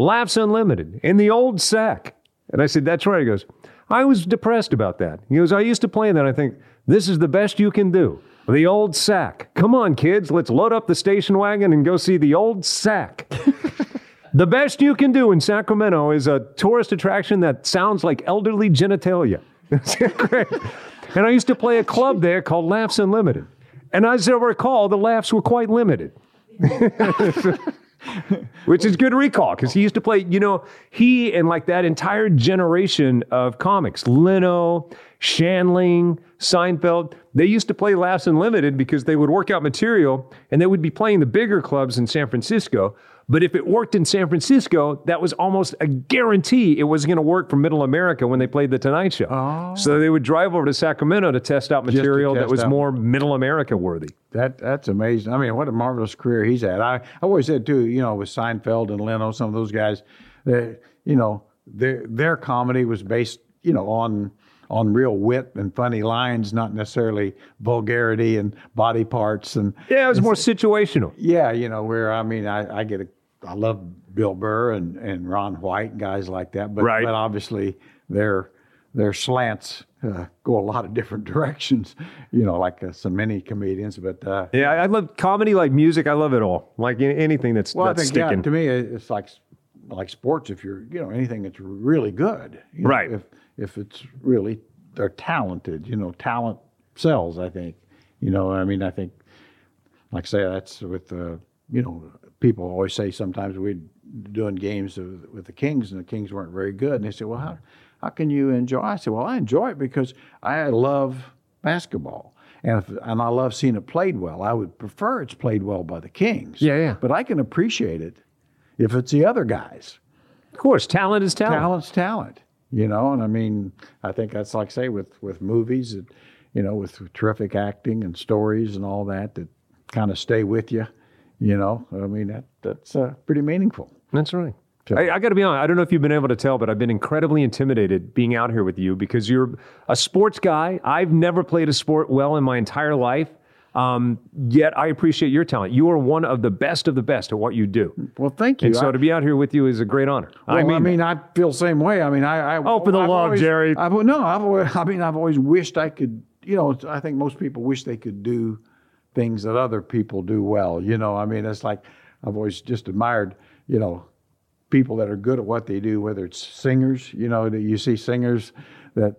Laughs Unlimited, in the old sack. And I said, that's right. He goes, I was depressed about that. He goes, I used to play that. I think, this is the best you can do. The old sack. Come on, kids, let's load up the station wagon and go see the old sack. the best you can do in Sacramento is a tourist attraction that sounds like elderly genitalia. And I used to play a club there called Laughs Unlimited. And as I recall, the laughs were quite limited. Which is good recall because he used to play, you know, he and like that entire generation of comics, Leno, Shandling, Seinfeld, they used to play Laughs Unlimited because they would work out material and they would be playing the bigger clubs in San Francisco. But if it worked in San Francisco, that was almost a guarantee it was going to work for Middle America when they played the Tonight Show. Oh. So they would drive over to Sacramento to test out material that was out. more Middle America worthy. that that's amazing. I mean, what a marvelous career he's had. I, I always said too, you know, with Seinfeld and Leno, some of those guys, they, you know, their their comedy was based, you know, on on real wit and funny lines, not necessarily vulgarity and body parts and Yeah, it was more situational. Yeah, you know, where I mean, I, I get a, I love Bill Burr and, and Ron White, and guys like that, but Right. but obviously their their slants uh, go a lot of different directions, you know, like uh, so many comedians. But uh, Yeah, I I love comedy like music. I love it all. Like anything that's well, I that's think yeah, sticking. to me, it's like like sports, if you're you know anything that's really good, you know, Right. If if it's really they're talented, you know, talent sells. I think, you know, I mean, I think, like I say, that's with uh, you know, people always say sometimes we're doing games with, with the Kings and the Kings weren't very good, and they say, well, how how can you enjoy? I said, well, I enjoy it because I love basketball. And, if, and I love seeing it played well. I would prefer it's played well by the Kings. Yeah, yeah. But I can appreciate it if it's the other guys. Of course, talent is talent. Talent's talent, you know. And I mean, I think that's like say with with movies, that, you know, with terrific acting and stories and all that that kind of stay with you. You know, I mean that that's uh, pretty meaningful. That's right. So- I, I got to be honest. I don't know if you've been able to tell, but I've been incredibly intimidated being out here with you because you're a sports guy. I've never played a sport well in my entire life. Um, yet I appreciate your talent. You are one of the best of the best at what you do. Well, thank you. And so I- to be out here with you is a great honor. Well, I mean, I feel the same way. I mean, I, I Oh, for the I've love, always- Jerry. I've, no, I've always, I mean, I've always wished I could. You know, I think most people wish they could do things that other people do well. You know, I mean, it's like I've always just admired. You know, people that are good at what they do, whether it's singers. You know, that you see singers that.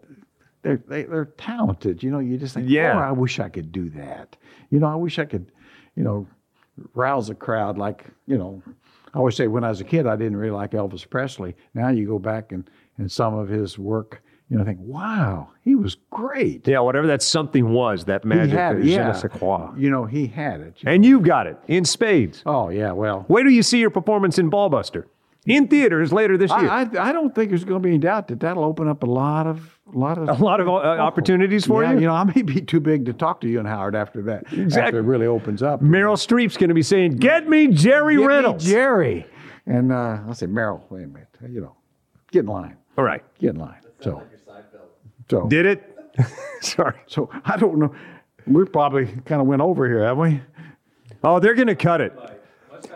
They're, they, they're talented, you know. You just think, Yeah. "Oh, I wish I could do that." You know, I wish I could, you know, rouse a crowd like you know i always say when i was a kid i didn't really like elvis presley now you go back and and some of his work you know I think wow he was great yeah, whatever that something was, that magic, he had it yeah ne sais quoi. you know he had it And you've got it in spades. oh yeah well Wait till you see your performance in Ballbuster in theaters later this year. I, I, I don't think there's going to be any doubt that that'll open up a lot of a lot of a lot of uh, opportunities for yeah, you. you know i may be too big to talk to you and howard after that Exactly. after it really opens up Meryl Streep's going to be saying, "Get me Jerry Get me Reynolds." jerry and uh, i'll say meryl wait a minute you know get in line All right, get in line so Like your Seinfeld. So did it? Sorry. So I don't know. We probably kind of went over here, have we? Oh, they're going to cut it.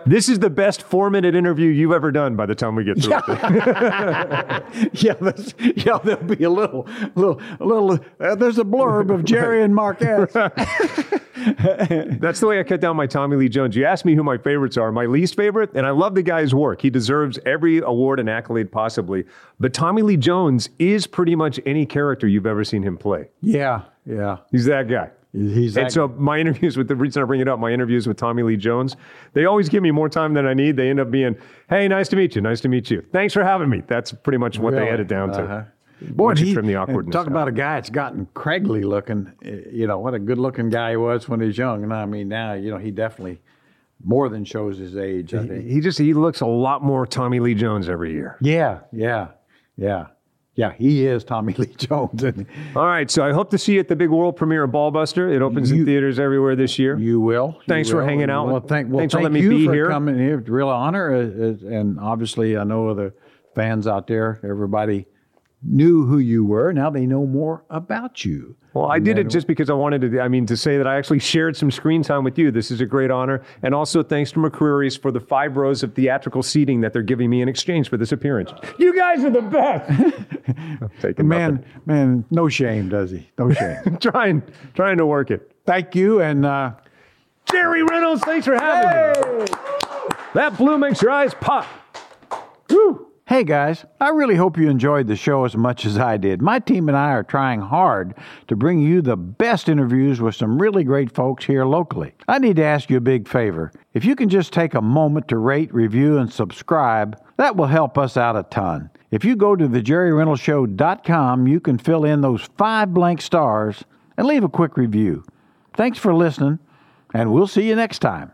This is the best four-minute interview you've ever done. By the time we get through with it. Yeah, that's, yeah. There'll be a little, little, a little. Uh, there's a blurb of Jerry and Marquez. That's the way I cut down my Tommy Lee Jones. You asked me who my favorites are. My least favorite, and I love the guy's work. He deserves every award and accolade possibly. But Tommy Lee Jones is pretty much any character you've ever seen him play. yeah, yeah. He's that guy. He's And that, so my interviews with the reason I bring it up, my interviews with Tommy Lee Jones, they always give me more time than I need. They end up being, "Hey, nice to meet you. Nice to meet you. Thanks for having me." That's pretty much what they Really? edit down to. Uh-huh. Boy, Once he- trim the awkwardness Talk out. about a guy that's gotten Craigley looking. uh, You know what a good-looking guy he was when he was young, and I mean now, you know, he definitely more than shows his age. I think. He just he looks a lot more Tommy Lee Jones every year. Yeah, yeah, yeah, yeah. He is Tommy Lee Jones, All right, so I hope to see you at the big world premiere of Ballbuster. It opens in theaters everywhere this year. You will. You Thanks for will. hanging out. Well, thank, well, Thanks for thank letting me you be for coming here. coming here. Real honor, uh, and obviously, I know the fans out there. Everybody knew who you were. Now they know more about you. Well, I did it just because I wanted to. I mean, to say that I actually shared some screen time with you. This is a great honor, and also thanks to McCreery's for the five rows of theatrical seating that they're giving me in exchange for this appearance. You guys are the best. I'm taking Man, man, no shame, does he? No shame. trying, trying to work it. thank you, and uh, Jerry Reynolds, thanks for having me. That blue makes your eyes pop. Woo. Hey guys, I really hope you enjoyed the show as much as I did. My team and I are trying hard to bring you the best interviews with some really great folks here locally. I need to ask you a big favor. If you can just take a moment to rate, review, and subscribe, that will help us out a ton. If you go to thejerryreynoldshow.com, you can fill in those five blank stars and leave a quick review. Thanks for listening, and we'll see you next time.